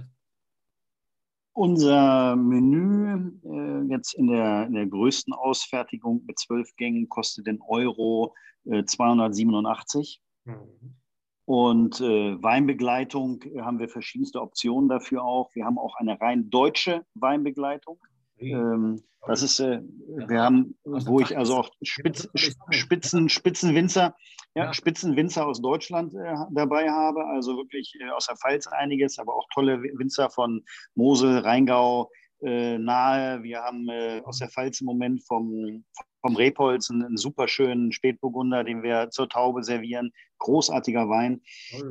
Unser Menü äh, jetzt in der, in der größten Ausfertigung mit zwölf Gängen kostet den Euro äh, 287. Mhm. Und äh, Weinbegleitung äh, haben wir verschiedenste Optionen dafür auch. Wir haben auch eine rein deutsche Weinbegleitung. Ähm, das ist, äh, wir haben, wo ich also auch Spitz, Spitzen, Spitzenwinzer, ja, Spitzenwinzer aus Deutschland äh, dabei habe, also wirklich äh, aus der Pfalz einiges, aber auch tolle Winzer von Mosel, Rheingau, äh, nahe. Wir haben äh, aus der Pfalz im Moment vom, vom Rebholz einen, super schönen Spätburgunder, den wir zur Taube servieren. Großartiger Wein.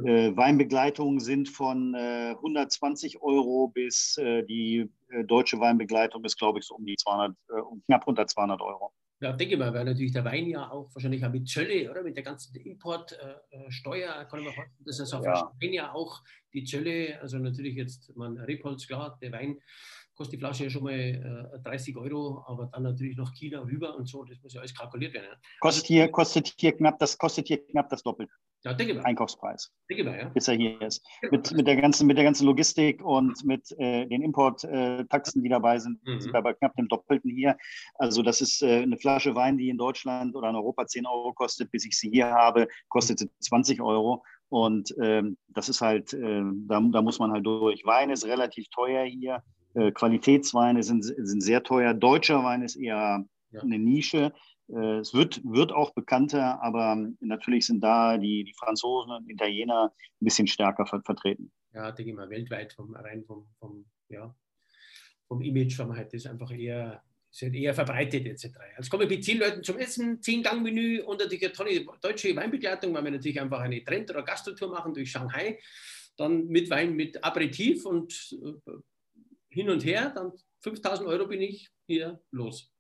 Äh, Weinbegleitungen sind von äh, 120 Euro bis äh, die äh, deutsche Weinbegleitung ist, glaube ich, so um die 200, äh, knapp unter 200 Euro. Ja, denke mal, weil natürlich der Wein ja auch wahrscheinlich auch mit Zölle, oder mit der ganzen Importsteuer, äh, kann mir vorstellen, dass es auf ja. Wein ja auch die Zölle, also natürlich jetzt, man Rebholz, klar, der Wein kostet die Flasche ja schon mal äh, 30 Euro, aber dann natürlich noch China rüber und so, das muss ja alles kalkuliert werden. Ja. Kostet, hier, kostet, hier knapp das, kostet hier knapp das Doppelte. Ja, denke mal. Einkaufspreis. Denke mal, ja. Bis er hier ist. Mit, mit, der ganzen, mit der ganzen Logistik und mit äh, den Importtaxen, die dabei sind, mhm. sind wir bei knapp dem Doppelten hier. Also das ist äh, eine Flasche Wein, die in Deutschland oder in Europa 10 Euro kostet, bis ich sie hier habe, kostet sie 20 Euro. Und ähm, das ist halt, äh, da, da muss man halt durch. Wein ist relativ teuer hier. Äh, Qualitätsweine sind, sind sehr teuer. Deutscher Wein ist eher ja. eine Nische. Äh, es wird, wird auch bekannter, aber natürlich sind da die, die Franzosen und Italiener ein bisschen stärker ver vertreten. Ja, denke ich mal, weltweit vom, rein vom, vom, ja, vom Image vom halt ist einfach eher, halt eher verbreitet etc. Jetzt kommen wir mit zehn Leuten zum Essen, zehn Gang-Menü und natürlich eine tolle deutsche Weinbegleitung, weil wir natürlich einfach eine Trend- oder Gastrotour machen durch Shanghai. Dann mit Wein mit Aperitif und äh, hin und her, dann 5000 Euro bin ich hier los.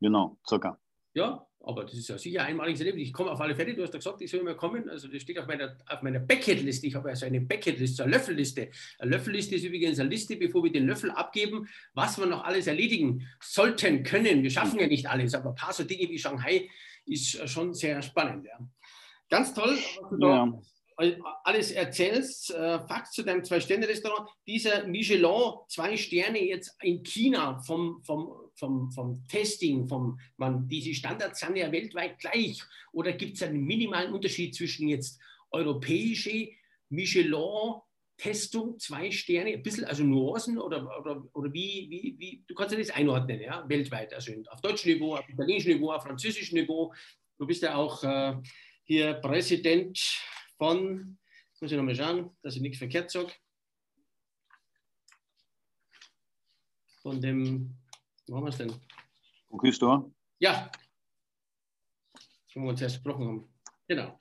Genau, circa. Ja, aber das ist ja sicher einmaliges Erlebnis. Ich komme auf alle Fälle, du hast ja gesagt, ich soll immer kommen. Also das steht auf meiner, auf meiner Bucketliste. Ich habe also eine Bucketliste, eine Löffelliste. Eine Löffelliste ist übrigens eine Liste, bevor wir den Löffel abgeben, was wir noch alles erledigen sollten, können. Wir schaffen ja nicht alles, aber ein paar so Dinge wie Shanghai ist schon sehr spannend. Ja. Ganz toll, was du ja alles erzählst, äh, Fakt zu deinem Zwei-Sterne-Restaurant, dieser Michelin, zwei Sterne jetzt in China vom, vom, vom, vom Testing, vom, man, diese Standards sind ja weltweit gleich. Oder gibt es einen minimalen Unterschied zwischen jetzt europäische Michelin Testung, zwei Sterne, ein bisschen, also Nuancen oder, oder, oder wie, wie, wie, du kannst ja das einordnen, ja, weltweit, also auf deutschem Niveau, auf italienischem Niveau, auf französischem Niveau. Du bist ja auch äh, hier Präsident von, jetzt muss ich nochmal schauen, dass ich nichts verkehrt sage, von dem, wo haben wir es denn? Bocuse Ja, wo wir uns erst gesprochen haben. Genau.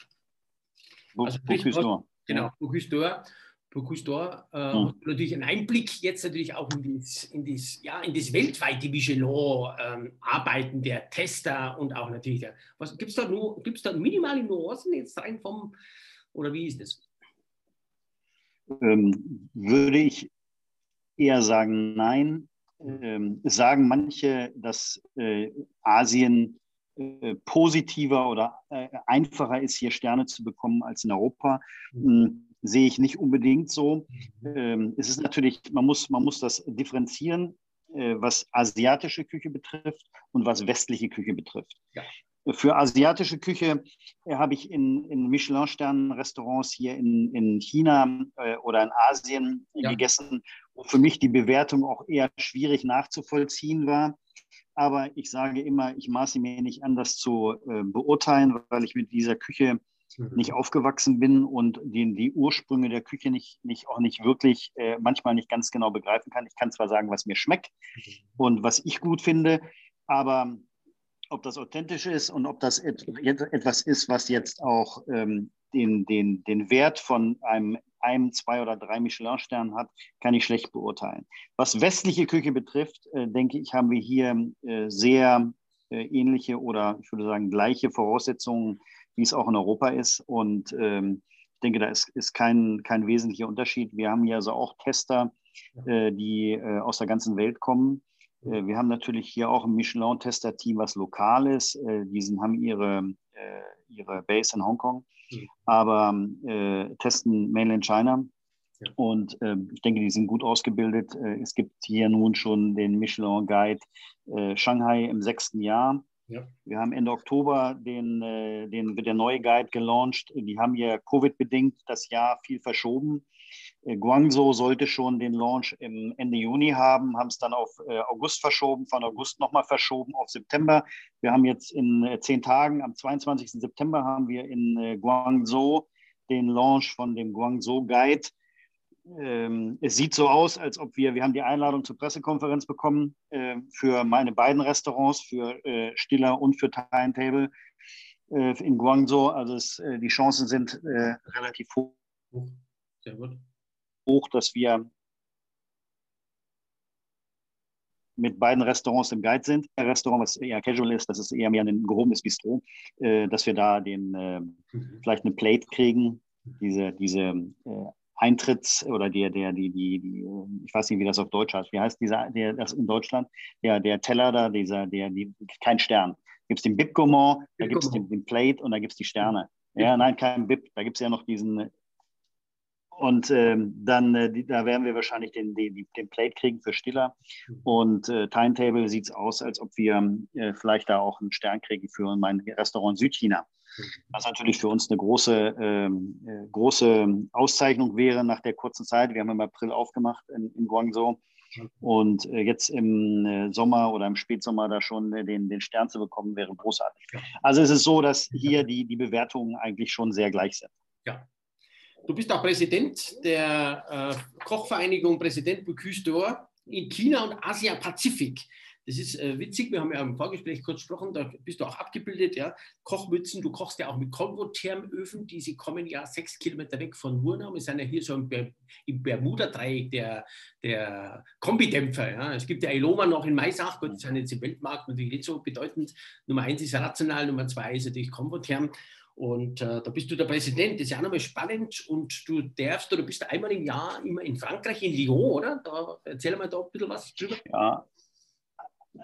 Also, Bocuse Genau. Bocuse d'Or äh, hm. natürlich einen Einblick jetzt natürlich auch in das, in das, ja, in das weltweite Michelin-Arbeiten ähm, der Tester und auch natürlich der, was gibt es da nur, gibt es da minimale Nuancen jetzt rein vom, oder wie ist es? Ähm, würde ich eher sagen, nein. Ähm, sagen manche, dass äh, Asien äh, positiver oder äh, einfacher ist, hier Sterne zu bekommen als in Europa. Mhm. Sehe ich nicht unbedingt so. Ähm, es ist natürlich, man muss, man muss das differenzieren, äh, was asiatische Küche betrifft und was westliche Küche betrifft. Ja. Für asiatische Küche äh, habe ich in, in Michelin-Sternen-Restaurants hier in, in China äh, oder in Asien ja. gegessen, wo für mich die Bewertung auch eher schwierig nachzuvollziehen war. aber ich sage immer, ich maße mir nicht an, das zu äh, beurteilen, weil ich mit dieser Küche mhm. nicht aufgewachsen bin und die, die Ursprünge der Küche nicht, nicht auch nicht wirklich äh, manchmal nicht ganz genau begreifen kann. Ich kann zwar sagen, was mir schmeckt mhm. und was ich gut finde, aber ob das authentisch ist und ob das et etwas ist, was jetzt auch ähm, den, den, den Wert von einem, einem, zwei oder drei Michelin-Sternen hat, kann ich schlecht beurteilen. Was westliche Küche betrifft, äh, denke ich, haben wir hier äh, sehr äh, ähnliche oder ich würde sagen gleiche Voraussetzungen, wie es auch in Europa ist. Und ähm, ich denke, da ist, ist kein, kein wesentlicher Unterschied. Wir haben hier also auch Tester, äh, die äh, aus der ganzen Welt kommen. Äh, wir haben natürlich hier auch ein Michelin-Tester-Team, was lokal ist. die sind, haben ihre, ihre Base in Hongkong Mhm. aber äh, testen Mainland China. Ja. Und äh, ich denke, die sind gut ausgebildet. Äh, es gibt hier nun schon den Michelin Guide äh, Shanghai im sechsten Jahr. Ja. Wir haben Ende Oktober den, äh, den, der neue Guide gelauncht. Die haben ja Covid-bedingt das Jahr viel verschoben. Äh, Guangzhou sollte schon den Launch im Ende Juni haben, haben es dann auf äh, August verschoben, von August nochmal verschoben auf September. Wir haben jetzt in äh, zehn Tagen, am 22. September haben wir in Guangzhou den Launch von dem Guangzhou Guide. Ähm, es sieht so aus, als ob wir, wir haben die Einladung zur Pressekonferenz bekommen für meine beiden Restaurants, für Stiller und für Timetable in Guangzhou. Also es, die Chancen sind relativ hoch. Sehr gut hoch, dass wir mit beiden Restaurants im Guide sind. Ein Restaurant, was eher casual ist, das ist eher mehr ein gehobenes Bistro, äh, dass wir da den, äh, mhm. vielleicht eine Plate kriegen, diese, diese äh, Eintritts- oder der, der, die, die, die, ich weiß nicht, wie das auf Deutsch heißt. Wie heißt dieser, der, das in Deutschland? Der, der Teller da, dieser, der, die, kein Stern. Gibt es den Bib Gourmand, da gibt es den, den, Plate und da gibt es die Sterne. Ja, nein, kein Bib. Da gibt es ja noch diesen und ähm, dann, äh, die, da werden wir wahrscheinlich den, den, den Plate kriegen für Stiller. Und äh, Timetable sieht es aus, als ob wir äh, vielleicht da auch einen Stern kriegen für mein Restaurant Südchina. Was natürlich für uns eine große, ähm, äh, große Auszeichnung wäre nach der kurzen Zeit. Wir haben im April aufgemacht in, in Guangzhou. Und äh, jetzt im äh, Sommer oder im Spätsommer da schon den, den Stern zu bekommen, wäre großartig. Also es ist so, dass hier die, die Bewertungen eigentlich schon sehr gleich sind. Ja, Du bist auch Präsident der äh, Kochvereinigung, Präsident Bocuse d'Or in China und Asia-Pazifik. Das ist äh, witzig, wir haben ja im Vorgespräch kurz gesprochen, da bist du auch abgebildet, ja. Kochmützen, du kochst ja auch mit Kongo-Thermöfen, die sie kommen ja sechs Kilometer weg von Wurnau. Wir sind ja hier so im, Ber im Bermuda-Dreieck der, der Kombidämpfer. Ja. Es gibt ja Eloma noch in Maisach, Gott, das ist jetzt im Weltmarkt natürlich nicht so bedeutend. Nummer eins ist rational, Nummer zwei ist natürlich Kombotherm. Und äh, da bist du der Präsident, das ist ja auch nochmal spannend. Und du darfst oder bist einmal im Jahr immer in Frankreich, in Lyon, oder? Da, erzähl mal da ein bisschen was drüber. Ja.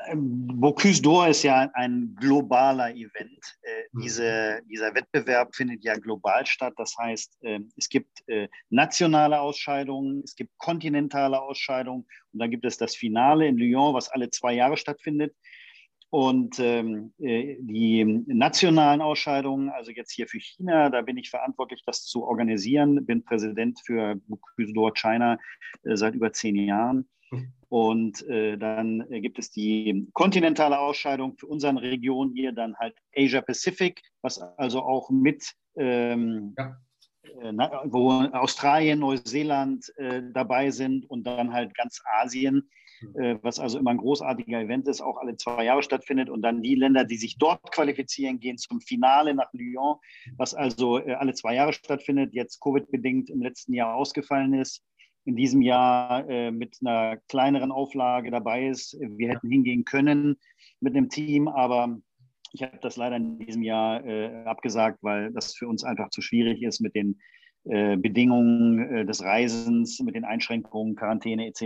Ähm, Bocuse d'Or ist ja ein globaler Event. Äh, mhm. diese, dieser Wettbewerb findet ja global statt. Das heißt, äh, es gibt äh, nationale Ausscheidungen, es gibt kontinentale Ausscheidungen und dann gibt es das Finale in Lyon, was alle zwei Jahre stattfindet. Und ähm, äh, die nationalen Ausscheidungen, also jetzt hier für China, da bin ich verantwortlich, das zu organisieren. Bin Präsident für Bocuse d'Or China äh, seit über zehn Jahren. Und äh, dann äh, gibt es die kontinentale Ausscheidung für unsere Region hier, dann halt Asia Pacific, was also auch mit, ähm, ja. äh, wo Australien, Neuseeland äh, dabei sind und dann halt ganz Asien äh, was also immer ein großartiger Event ist, auch alle zwei Jahre stattfindet. Und dann die Länder, die sich dort qualifizieren, gehen zum Finale nach Lyon, was also äh, alle zwei Jahre stattfindet, jetzt Covid-bedingt im letzten Jahr ausgefallen ist. In diesem Jahr äh, mit einer kleineren Auflage dabei ist. Wir hätten hingehen können mit einem Team, aber ich habe das leider in diesem Jahr äh, abgesagt, weil das für uns einfach zu schwierig ist mit den äh, Bedingungen äh, des Reisens, mit den Einschränkungen, Quarantäne etc.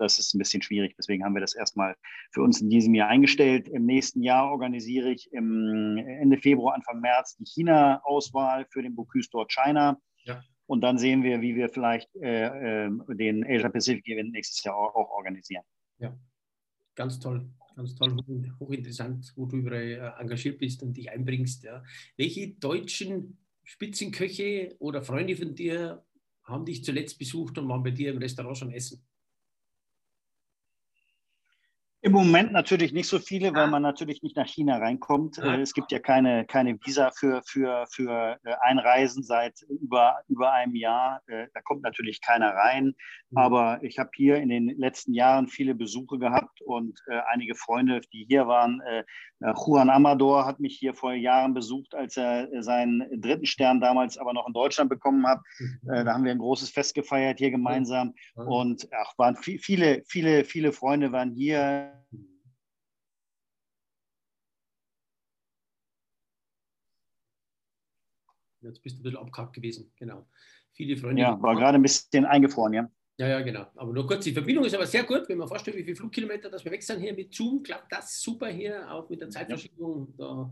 das ist ein bisschen schwierig. Deswegen haben wir das erstmal für uns in diesem Jahr eingestellt. Im nächsten Jahr organisiere ich im Ende Februar, Anfang März die China-Auswahl für den Bocuse d'Or China. Ja. Und dann sehen wir, wie wir vielleicht äh, äh, den Asia Pacific Event nächstes Jahr auch, auch, organisieren. Ja, ganz toll. Ganz toll, hochinteressant, wo du überall äh, engagiert bist und dich einbringst. Ja. Welche deutschen Spitzenköche oder Freunde von dir haben dich zuletzt besucht und waren bei dir im Restaurant schon essen? Im Moment natürlich nicht so viele, weil man natürlich nicht nach China reinkommt. Äh, es gibt ja keine, keine Visa für, für, für äh, Einreisen seit über, über einem Jahr. Äh, da kommt natürlich keiner rein. Mhm. Aber ich habe hier in den letzten Jahren viele Besuche gehabt und einige Freunde, die hier waren. Juan Amador hat mich hier vor Jahren besucht, als er seinen dritten Stern damals aber noch in Deutschland bekommen hat. Mhm. Da haben wir ein großes Fest gefeiert hier gemeinsam. Und ach, waren viele, viele, viele Freunde waren hier Jetzt bist du ein bisschen abgehackt gewesen, genau. Viele Freunde. Ja, war gerade ein bisschen eingefroren, ja. Ja, ja, genau. Aber nur kurz, die Verbindung ist aber sehr gut, wenn man vorstellt, wie viele Flugkilometer das wir weg sind hier mit Zoom, klappt das super hier, auch mit der Zeitverschiebung. Da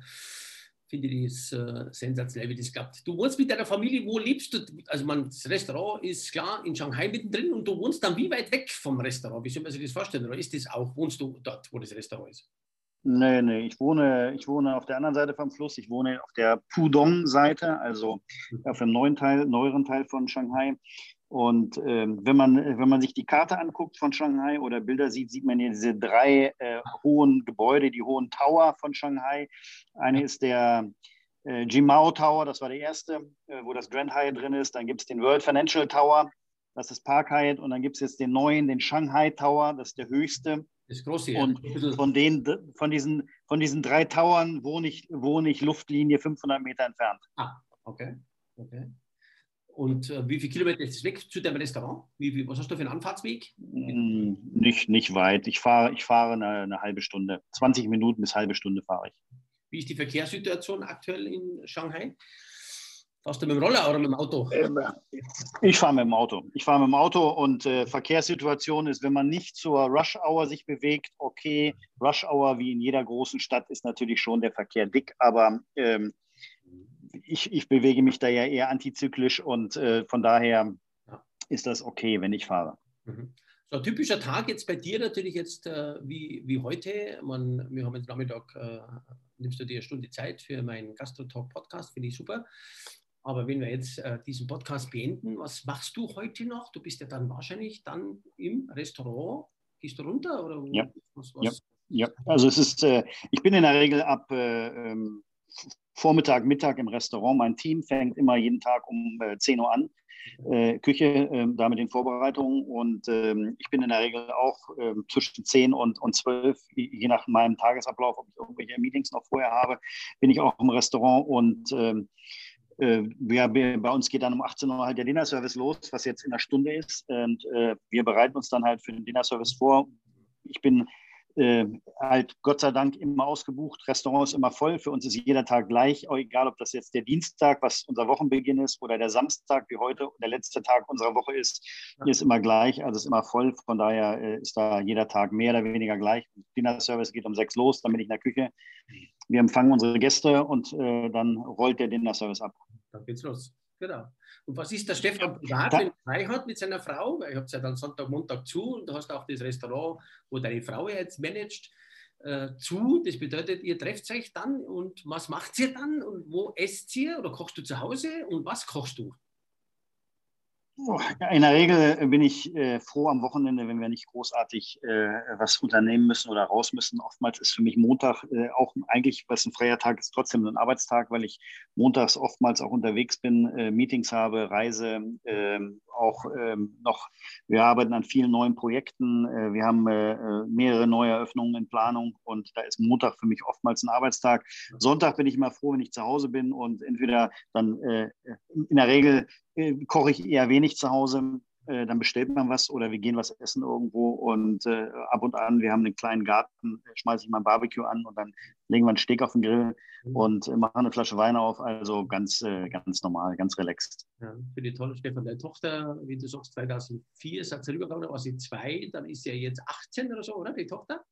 finde ich das äh, sensationell, wie das klappt. Du wohnst mit deiner Familie, wo lebst du? Also man, das Restaurant ist klar in Shanghai mittendrin und du wohnst dann wie weit weg vom Restaurant? Wie soll man sich das vorstellen? Oder ist das auch, wohnst du dort, wo das Restaurant ist? Nee, nee, ich wohne, ich wohne auf der anderen Seite vom Fluss. Ich wohne auf der Pudong-Seite, also mhm. auf dem neuen Teil, neueren Teil von Shanghai. Und ähm, wenn, man, wenn man sich die Karte anguckt von Shanghai oder Bilder sieht, sieht man hier diese drei äh, hohen Gebäude, die hohen Tower von Shanghai. Eine ist der äh, Jimao Tower, das war der erste, äh, wo das Grand Hyatt drin ist. Dann gibt es den World Financial Tower, das ist Park Hyatt. Und dann gibt es jetzt den neuen, den Shanghai Tower, das ist der höchste. Das große, ja. Und von, den, von, diesen, von diesen drei Towern wohne ich, wohne ich Luftlinie 500 Meter entfernt. Ah, okay. okay. Und äh, wie viele Kilometer ist es weg zu deinem Restaurant? Wie, wie, was hast du für einen Anfahrtsweg? Mm, nicht, nicht weit. Ich fahre, ich fahre eine, eine, halbe Stunde. 20 Minuten bis halbe Stunde fahre ich. Wie ist die Verkehrssituation aktuell in Shanghai? Fährst du mit dem Roller oder mit dem Auto? Ähm, ich fahre mit dem Auto. Ich fahre mit dem Auto und äh, Verkehrssituation ist, wenn man nicht zur Rush Hour sich bewegt, okay. Rush Hour wie in jeder großen Stadt ist natürlich schon der Verkehr dick, aber ähm, ich, ich bewege mich da ja eher antizyklisch und äh, von daher ja. ist das okay, wenn ich fahre. Mhm. So ein typischer Tag jetzt bei dir natürlich jetzt äh, wie, wie heute. Man, wir haben jetzt Nachmittag, äh, nimmst du dir eine Stunde Zeit für meinen Gastro-Talk-Podcast, finde ich super. Aber wenn wir jetzt äh, diesen Podcast beenden, was machst du heute noch? Du bist ja dann wahrscheinlich dann im Restaurant. Gehst du runter? Oder ja. Was, was? ja. ja, also es ist, äh, ich bin in der Regel ab äh, ähm, Vormittag, Mittag im Restaurant. Mein Team fängt immer jeden Tag um äh, 10 Uhr an. Äh, Küche, äh, da mit den Vorbereitungen. Und ähm, ich bin in der Regel auch äh, zwischen 10 und, und 12, je nach meinem Tagesablauf, ob ich irgendwelche Meetings noch vorher habe, bin ich auch im Restaurant. Und ähm, äh, wir, bei uns geht dann um 18 Uhr halt der Dinnerservice los, was jetzt in einer Stunde ist. Und äh, wir bereiten uns dann halt für den Dinnerservice vor. Ich bin äh, halt Gott sei Dank immer ausgebucht. Restaurant ist immer voll. Für uns ist jeder Tag gleich, egal ob das jetzt der Dienstag, was unser Wochenbeginn ist, oder der Samstag, wie heute der letzte Tag unserer Woche ist, ist immer gleich. Also ist immer voll. Von daher äh, ist da jeder Tag mehr oder weniger gleich. Dinner Service geht um sechs los, dann bin ich in der Küche. Wir empfangen unsere Gäste und äh, dann rollt der Dinner Service ab. Dann geht's los. Genau. Und was ist der Stefan privat, wenn er frei hat mit seiner Frau? Weil ihr habt ja dann Sonntag, Montag zu und du hast auch das Restaurant, wo deine Frau jetzt managt, äh, zu. Das bedeutet, ihr trefft euch dann und was macht ihr dann und wo esst ihr oder kochst du zu Hause und was kochst du? In der Regel bin ich äh, froh am Wochenende, wenn wir nicht großartig äh, was unternehmen müssen oder raus müssen. Oftmals ist für mich Montag äh, auch eigentlich, was ein freier Tag ist, trotzdem ein Arbeitstag, weil ich montags oftmals auch unterwegs bin, äh, Meetings habe, reise, ähm, auch ähm, noch, wir arbeiten an vielen neuen Projekten. Äh, wir haben äh, mehrere neue Eröffnungen in Planung und da ist Montag für mich oftmals ein Arbeitstag. Sonntag bin ich immer froh, wenn ich zu Hause bin und entweder dann in der Regel äh, koche ich eher wenig zu Hause. Äh, dann bestellt man was oder wir gehen was essen irgendwo und äh, ab und an, wir haben einen kleinen Garten, schmeiße ich mal ein Barbecue an und dann legen wir einen Steak auf den Grill mhm. und machen eine Flasche Wein auf. Also ganz, ganz normal, ganz relaxed. Ja, für die tolle Stefan, deine Tochter, wie du sagst, 2004 ist sie rübergegangen, war sie zwei, dann ist sie ja jetzt 18 oder so, oder, die Tochter?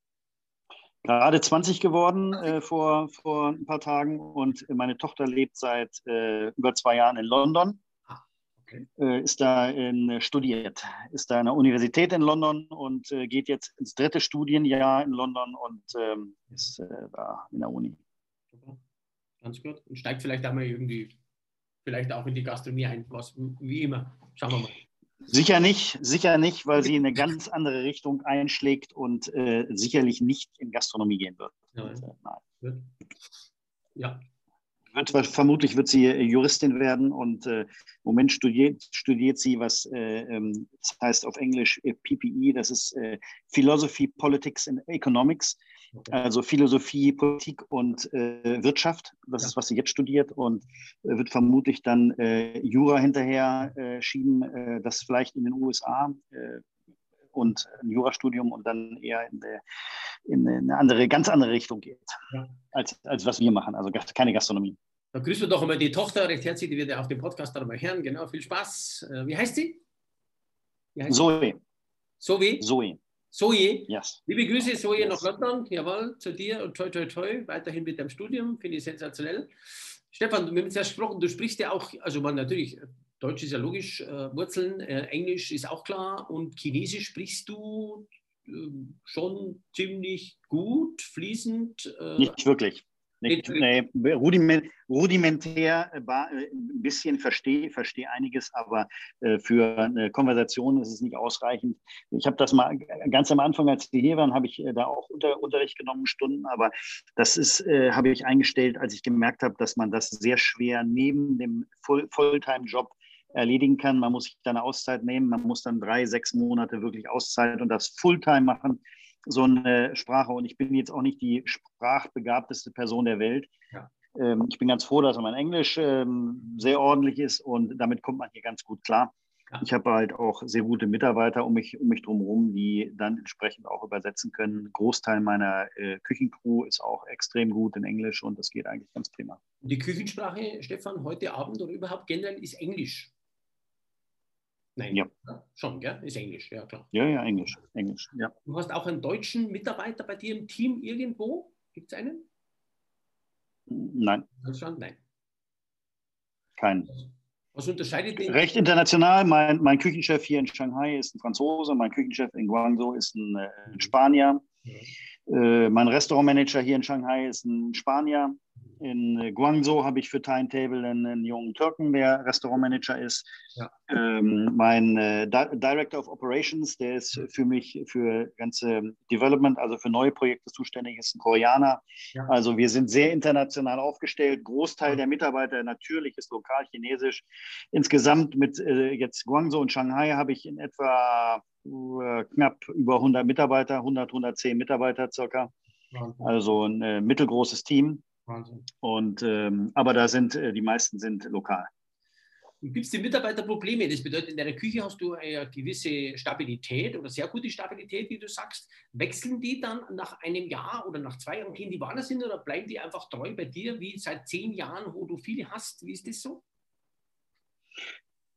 gerade 20 geworden äh, vor, vor ein paar Tagen und meine Tochter lebt seit äh, über zwei Jahren in London. Äh, ist da in, studiert, ist da an der Universität in London und äh, geht jetzt ins dritte Studienjahr in London und ähm, ist äh, da in der Uni. Super. Ganz gut. Und steigt vielleicht einmal irgendwie, vielleicht auch in die Gastronomie ein, was, wie immer. Schauen wir mal. Sicher nicht, sicher nicht, weil sie in eine ganz andere Richtung einschlägt und äh, sicherlich nicht in Gastronomie gehen wird. Nein. Nein. Ja. Wird, vermutlich wird sie Juristin werden und äh, im Moment studiert, studiert sie, was äh, ähm, das heißt auf Englisch äh, PPE, das ist äh, Philosophy, Politics and Economics. Also Philosophie, Politik und äh, Wirtschaft, das ja. ist, was sie jetzt studiert und äh, wird vermutlich dann äh, Jura hinterher äh, schieben, äh, das vielleicht in den USA äh, und ein Jurastudium und dann eher in, der, in eine andere, ganz andere Richtung geht, ja. als, als was wir machen, also keine Gastronomie. Dann grüßen wir doch einmal die Tochter recht herzlich, die wird ja auf dem Podcast mal hören. Genau, viel Spaß. Wie heißt sie? Wie heißt Zoe. Zoe? Zoe. Zoe, yes. liebe Grüße Zoe yes. nach London, jawohl, zu dir und toi toi toi, weiterhin mit deinem Studium, finde ich sensationell. Stefan, wir haben jetzt gesprochen, du sprichst ja auch, also man natürlich, Deutsch ist ja logisch, äh, Wurzeln, äh, Englisch ist auch klar und Chinesisch sprichst du äh, schon ziemlich gut, fließend. Äh, Nicht wirklich. Nicht, nee, rudiment, rudimentär äh, äh, ein bisschen verstehe versteh einiges, aber für eine Konversation ist es nicht ausreichend. Ich habe das mal ganz am Anfang, als wir hier waren, habe ich da auch unter, Unterricht genommen, Stunden, aber das ist, äh, habe ich eingestellt, als ich gemerkt habe, dass man das sehr schwer neben dem Full, Fulltime-Job erledigen kann. Man muss sich dann eine Auszeit nehmen, man muss dann drei, sechs Monate wirklich Auszeit und das Fulltime machen so eine Sprache. Und ich bin jetzt auch nicht die sprachbegabteste Person der Welt. Ja. Ähm, ich bin ganz froh, dass mein Englisch ähm, sehr ordentlich ist und damit kommt man hier ganz gut klar. Ich habe halt auch sehr gute Mitarbeiter um mich, um mich drumherum, die dann entsprechend auch übersetzen können. Großteil meiner äh, Küchencrew ist auch extrem gut in Englisch und das geht eigentlich ganz prima. Die Küchensprache, Stefan, heute Abend oder überhaupt generell ist Englisch. Nein. Ja. Schon, gell? Ist Englisch, ja klar. Ja, ja, Englisch. Englisch, ja. Du hast auch einen deutschen Mitarbeiter bei dir im Team irgendwo? Gibt es einen? Nein. Deutschland? Nein. Keinen. Was unterscheidet den? Recht international. Mein, mein Küchenchef hier in Shanghai ist ein Franzose, mein Küchenchef in Guangzhou ist ein, äh, Spanier. Ja. Äh, mein Restaurantmanager hier in Shanghai ist ein Spanier. In Guangzhou habe ich für Timetable einen, einen jungen Türken, der Restaurantmanager ist. Ja. Ähm, mein äh, Di Director of Operations, der ist für mich für ganze Development, also für neue Projekte zuständig, ist ein Koreaner. Ja. Also wir sind sehr international aufgestellt. Großteil der Mitarbeiter natürlich ist lokal chinesisch. Insgesamt mit äh, jetzt Guangzhou und Shanghai habe ich in etwa äh, knapp über 100 Mitarbeiter, 100, 110 Mitarbeiter circa. Also ein äh, mittelgroßes Team. Wahnsinn. Und, ähm, aber da sind, äh, die meisten sind lokal. Gibt es die Mitarbeiter Probleme? Das bedeutet, in deiner Küche hast du eine gewisse Stabilität oder sehr gute Stabilität, wie du sagst. Wechseln die dann nach einem Jahr oder nach zwei Jahren, gehen die woanders hin oder bleiben die einfach treu bei dir, wie seit zehn Jahren, wo du viele hast? Wie ist das so?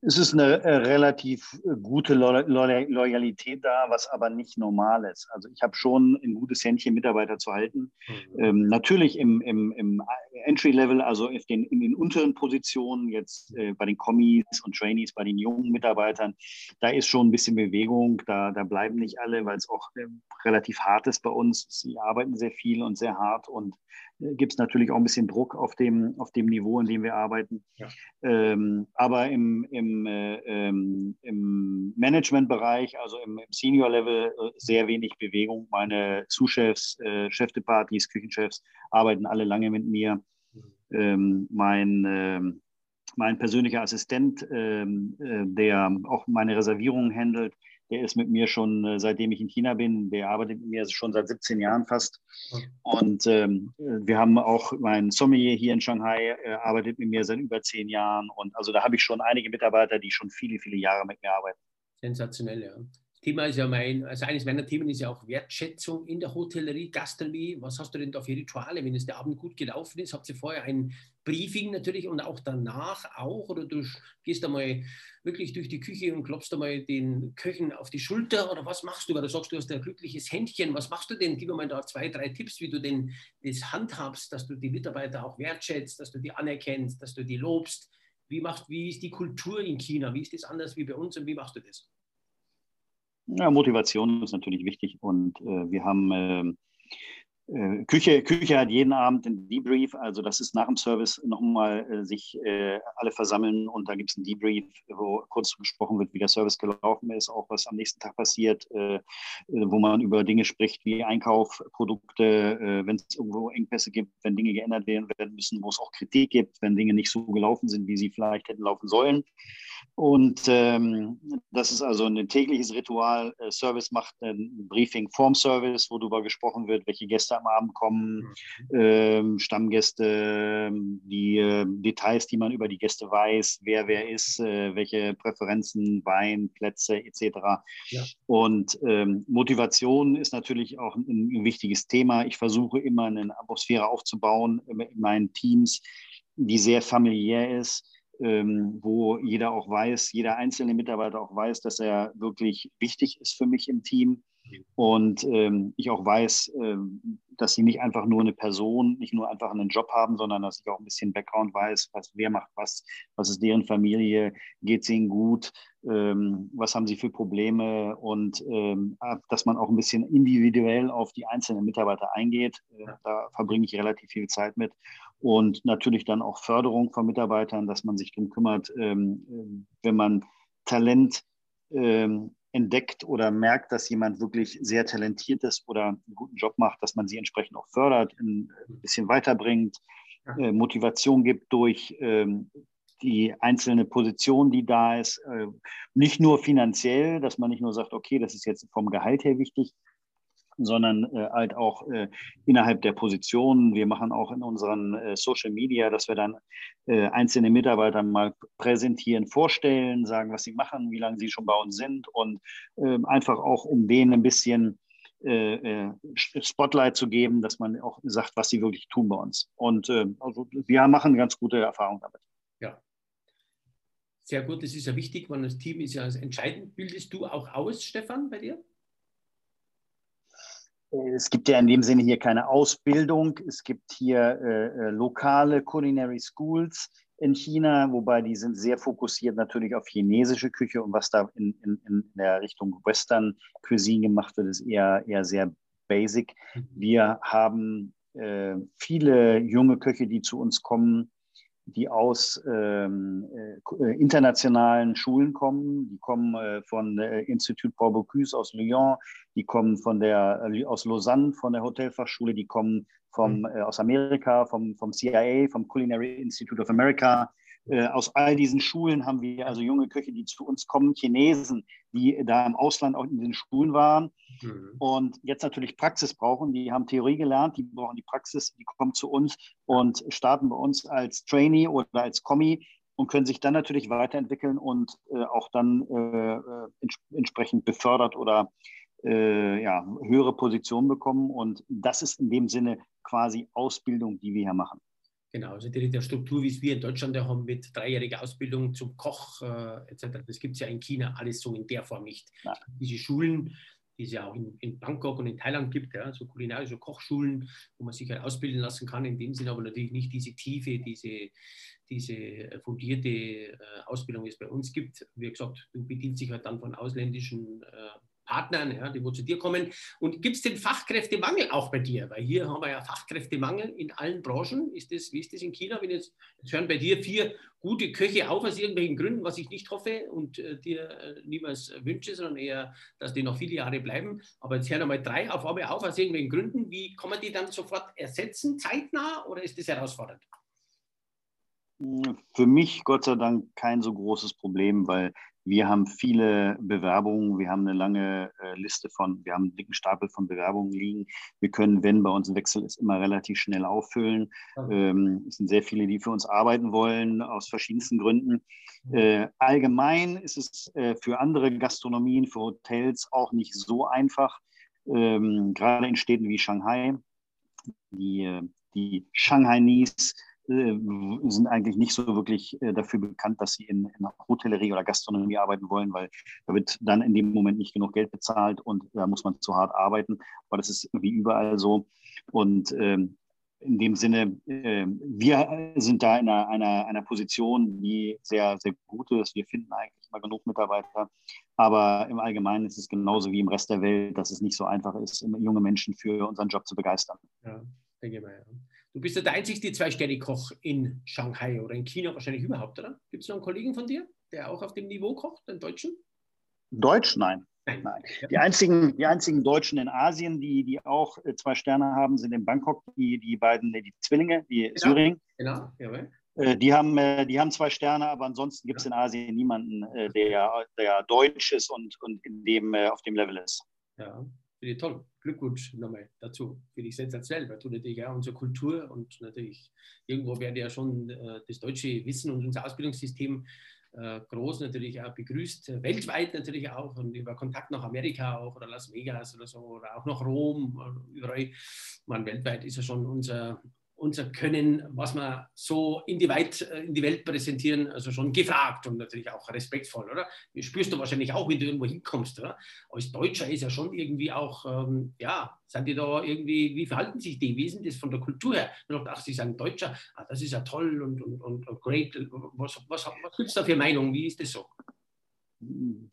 Es ist eine äh, relativ äh, gute Loyalität da, was aber nicht normal ist. Also ich habe schon ein gutes Händchen, Mitarbeiter zu halten. Mhm. Ähm, natürlich im, im, im Entry-Level, also den, in den unteren Positionen, jetzt äh, bei den Kommis und Trainees, bei den jungen Mitarbeitern, da ist schon ein bisschen Bewegung. Da, da bleiben nicht alle, weil es auch äh, relativ hart ist bei uns. Sie arbeiten sehr viel und sehr hart und gibt es natürlich auch ein bisschen Druck auf dem, auf dem Niveau, in dem wir arbeiten. Ja. Ähm, aber im, im, äh, ähm, im Managementbereich, also im, im Senior-Level, äh, sehr wenig Bewegung. Meine Zuschefs, äh, Chefdepartys, Küchenchefs arbeiten alle lange mit mir. Ähm, mein, äh, mein persönlicher Assistent, ähm, äh, der auch meine Reservierungen handelt, der ist mit mir schon, äh, seitdem ich in China bin, der arbeitet mit mir schon seit 17 Jahren fast. Und ähm, wir haben auch meinen Sommelier hier in Shanghai, äh, arbeitet mit mir seit über zehn Jahren. Und also da habe ich schon einige Mitarbeiter, die schon viele, viele Jahre mit mir arbeiten. Sensationell, ja. Thema ist ja mein, also eines meiner Themen ist ja auch Wertschätzung in der Hotellerie, Gastronomie. Was hast du denn da für Rituale, wenn es der Abend gut gelaufen ist? Habt ihr vorher ein Briefing natürlich und auch danach auch? Oder du gehst einmal wirklich durch die Küche und klopfst einmal den Köchen auf die Schulter? Oder was machst du? Weil du sagst, du hast ein glückliches Händchen. Was machst du denn? Gib mir mal da zwei, drei Tipps, wie du denn das handhabst, dass du die Mitarbeiter auch wertschätzt, dass du die anerkennst, dass du die lobst. Wie, macht, wie ist die Kultur in China? Wie ist das anders wie bei uns und wie machst du das? Ja, Motivation ist natürlich wichtig und äh, wir haben, äh, äh, Küche, Küche hat jeden Abend einen Debrief, also das ist nach dem Service nochmal äh, sich äh, alle versammeln und da gibt es einen Debrief, wo kurz gesprochen wird, wie der Service gelaufen ist, auch was am nächsten Tag passiert, äh, äh wo man über Dinge spricht wie Einkauf, Produkte, äh, wenn es irgendwo Engpässe gibt, wenn Dinge geändert werden müssen, wo es auch Kritik gibt, wenn Dinge nicht so gelaufen sind, wie sie vielleicht hätten laufen sollen. Und ähm, das ist also ein tägliches Ritual. Service macht ein Briefing vorm Service, wo darüber gesprochen wird, welche Gäste am Abend kommen, äh, Stammgäste, die äh, Details, die man über die Gäste weiß, wer wer ist, äh, welche Präferenzen, Wein, Plätze etc. Ja. Und ähm, Motivation ist natürlich auch ein, ein, wichtiges Thema. Ich versuche immer eine Atmosphäre aufzubauen in meinen Teams, die sehr familiär ist. Ähm, wo jeder auch weiß, jeder einzelne Mitarbeiter auch weiß, dass er wirklich wichtig ist für mich im Team. Und ähm, ich auch weiß, ähm, dass sie nicht einfach nur eine Person, nicht nur einfach einen Job haben, sondern dass ich auch ein bisschen Background weiß, was, wer macht was, was ist deren Familie, geht es ihnen gut, ähm, was haben sie für Probleme und ähm, dass man auch ein bisschen individuell auf die einzelnen Mitarbeiter eingeht. Äh, da verbringe ich relativ viel Zeit mit. Und natürlich dann auch Förderung von Mitarbeitern, dass man sich darum kümmert, ähm, äh, wenn man Talent ähm, entdeckt oder merkt, dass jemand wirklich sehr talentiert ist oder einen guten Job macht, dass man sie entsprechend auch fördert, ein bisschen weiterbringt, äh, Motivation gibt durch ähm, die einzelne Position, die da ist. Äh, nicht nur finanziell, dass man nicht nur sagt, okay, das ist jetzt vom Gehalt her wichtig, sondern äh, halt auch äh, innerhalb der Positionen. Wir machen auch in unseren äh, Social Media, dass wir dann äh, einzelne Mitarbeiter mal präsentieren, vorstellen, sagen, was sie machen, wie lange sie schon bei uns sind und ähm, einfach auch, um denen ein bisschen äh, äh, Spotlight zu geben, dass man auch sagt, was sie wirklich tun bei uns. Und also wir machen ganz gute Erfahrungen damit. Ja. Sehr gut, das ist ja wichtig, weil das Team ist ja entscheidend. Bildest du auch aus, Stefan, bei dir? Es gibt ja in dem Sinne hier keine Ausbildung. Es gibt hier äh, äh, lokale Culinary Schools in China, wobei die sind sehr fokussiert natürlich auf chinesische Küche und was da in, in, in der Richtung Western Cuisine gemacht wird, ist eher, eher sehr basic. Mhm. Wir haben äh, viele junge Köche, die zu uns kommen, die aus ähm, äh, internationalen Schulen kommen. Die kommen äh, von äh, Institut Paul Bocuse aus Lyon, die kommen von der, äh, aus Lausanne, von der Hotelfachschule, die kommen vom, mhm. Äh, aus Amerika, vom, vom CIA, vom Culinary Institute of America, äh, aus all diesen Schulen haben wir also junge Köche, die zu uns kommen, Chinesen, die da im Ausland auch in den Schulen waren mhm. und jetzt natürlich Praxis brauchen. Die haben Theorie gelernt, die brauchen die Praxis, die kommen zu uns und starten bei uns als Trainee oder als Kommi und können sich dann natürlich weiterentwickeln und äh, auch dann äh, äh ents entsprechend befördert oder äh, ja, höhere Positionen bekommen. Und das ist in dem Sinne quasi Ausbildung, die wir hier machen. Genau, also die, der Struktur, wie es wir in Deutschland haben, mit dreijähriger Ausbildung zum Koch äh, etc., das gibt es ja in China alles so in der Form nicht. Ja. Diese Schulen, die es ja auch in, in, Bangkok und in Thailand gibt, ja, so kulinarische Kochschulen, wo man sich halt ausbilden lassen kann, in dem Sinne aber natürlich nicht diese Tiefe, diese, diese fundierte äh, Ausbildung, die es bei uns gibt. Wie gesagt, du bedienst dich halt dann von ausländischen äh, Partnern, ja, die wo zu dir kommen. Und gibt es den Fachkräftemangel auch bei dir? Weil hier haben wir ja Fachkräftemangel in allen Branchen. Ist das, wie ist das in China? Wenn jetzt, jetzt hören bei dir vier gute Köche auf aus irgendwelchen Gründen, was ich nicht hoffe und äh, dir äh, niemals wünsche, sondern eher, dass die noch viele Jahre bleiben. Aber jetzt hören einmal drei auf einmal auf aus irgendwelchen Gründen. Wie kann man die dann sofort ersetzen, zeitnah, oder ist das herausfordernd? Für mich Gott sei Dank kein so großes Problem, weil wir haben viele Bewerbungen, wir haben eine lange äh, Liste von, wir haben einen dicken Stapel von Bewerbungen liegen. Wir können, wenn bei uns ein Wechsel ist, immer relativ schnell auffüllen. Ähm, es sind sehr viele, die für uns arbeiten wollen, aus verschiedensten Gründen. Äh, allgemein ist es äh, für andere Gastronomien, für Hotels auch nicht so einfach, ähm, gerade in Städten wie Shanghai. Die, äh, die Shanghainese sind eigentlich nicht so wirklich äh, dafür bekannt, dass sie in, in Hotellerie oder Gastronomie arbeiten wollen, weil da wird dann in dem Moment nicht genug Geld bezahlt und da muss man zu hart arbeiten. Aber das ist wie überall so. Und ähm, in dem Sinne, äh, wir sind da in einer, einer, einer Position, die sehr, sehr gut ist. Wir finden eigentlich immer genug Mitarbeiter. Aber im Allgemeinen ist es genauso wie im Rest der Welt, dass es nicht so einfach ist, junge Menschen für unseren Job zu begeistern. Ja, denke mal, ja. Du bist ja der einzige Zwei-Sterne-Koch in Shanghai oder in China wahrscheinlich überhaupt, oder? Gibt es noch einen Kollegen von dir, der auch auf dem Niveau kocht, den Deutschen? Deutsch? Nein. Nein. Die einzigen, die einzigen Deutschen in Asien, die, die auch äh, zwei Sterne haben, sind in Bangkok die, die beiden, die Zwillinge, die genau. Syring. Genau, jawohl. Äh, die haben, äh, die haben zwei Sterne, aber ansonsten gibt es in Asien niemanden, der, der deutsch ist und, und in dem, auf dem Level ist. Ja, finde ich toll. Glückwunsch nochmal dazu. Finde ich sensationell, weil du natürlich auch unsere Kultur und natürlich irgendwo werden ja schon das deutsche Wissen und unser Ausbildungssystem äh, groß natürlich auch begrüßt, äh, weltweit natürlich auch und über Kontakt nach Amerika auch oder Las Vegas oder so oder auch nach Rom, äh, überall. Man, weltweit ist ja schon unser, unser Können, was wir so in die, Welt, äh, in die Welt präsentieren, also schon gefragt und natürlich auch respektvoll, oder? Das spürst du wahrscheinlich auch, wenn du irgendwo hinkommst, oder? Als Deutscher ist ja schon irgendwie auch, ähm, ja, sind die da irgendwie, wie verhalten sich die? Wie ist das von der Kultur her? Man sagt, ach, sie sind Deutscher, ah, das ist ja toll und, und, und, great. Was, was, was gibt es da für Meinung? Wie ist das so?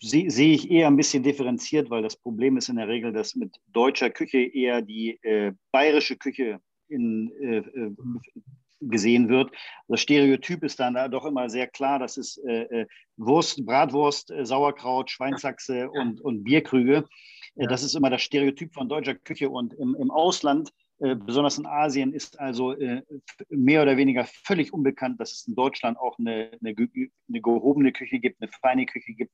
sehe ich eher ein bisschen differenziert, weil das Problem ist in der Regel, dass mit deutscher Küche eher die äh, bayerische Küche in, äh, äh, gesehen wird. Das Stereotyp ist dann da doch immer sehr klar. Das ist äh, äh Wurst, Bratwurst, äh, Sauerkraut, Schweinsachse und, und Bierkrüge. Das ist immer das Stereotyp von deutscher Küche. Und im, im Ausland, besonders in Asien, ist also mehr oder weniger völlig unbekannt, dass es in Deutschland auch eine, eine, eine gehobene Küche gibt, eine feine Küche gibt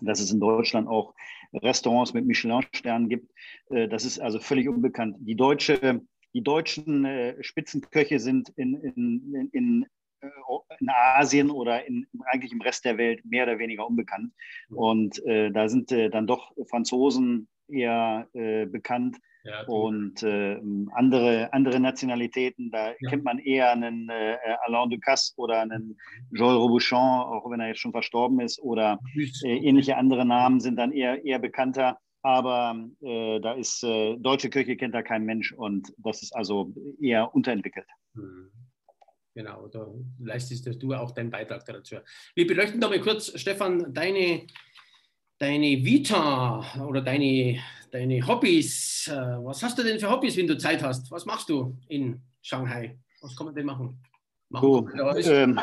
dass es in Deutschland auch Restaurants mit Michelin-Sternen gibt. Das ist also völlig unbekannt. Die deutsche die deutschen äh, Spitzenköche sind in, in, in, äh, in Asien oder in, eigentlich im Rest der Welt mehr oder weniger unbekannt. Und äh, da sind äh, dann doch Franzosen eher äh, bekannt ja, und äh, andere, andere Nationalitäten. Da ja. kennt man eher einen Alain Ducasse oder einen Joël Robuchon, auch wenn er jetzt schon verstorben ist, oder ähnliche andere Namen sind dann eher, eher bekannter. Aber äh, da ist äh, deutsche Küche kennt da kein Mensch und das ist also eher unterentwickelt. Hm. Genau, da leistest du auch deinen Beitrag dazu. Wir beleuchten da mal kurz, Stefan, deine, deine Vita oder deine, deine Hobbys. Äh, was hast du denn für Hobbys, wenn du Zeit hast? Was machst du in Shanghai? Was kann man denn machen? So, ähm,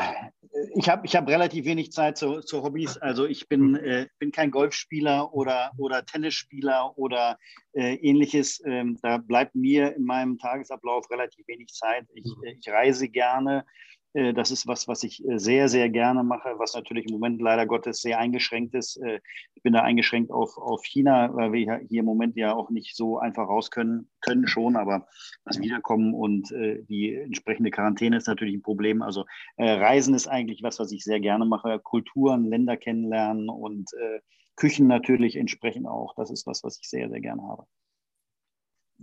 ich habe ich hab relativ wenig Zeit zu, zu Hobbys. Also ich bin, äh, bin kein Golfspieler oder, oder Tennisspieler oder äh, ähnliches. Ähm, da bleibt mir in meinem Tagesablauf relativ wenig Zeit. Ich, mhm. ich reise gerne. Äh, das ist was, was ich äh, sehr, sehr gerne mache, was natürlich im Moment leider Gottes sehr eingeschränkt ist. Äh, ich bin da eingeschränkt auf, auf China, weil wir hier im Moment ja auch nicht so einfach raus können, können schon, aber das Wiederkommen und die entsprechende Quarantäne ist natürlich ein Problem. Also Reisen ist eigentlich was, was ich sehr gerne mache. Kulturen, Länder kennenlernen und Küchen natürlich entsprechend auch. Das ist was, was ich sehr, sehr gerne habe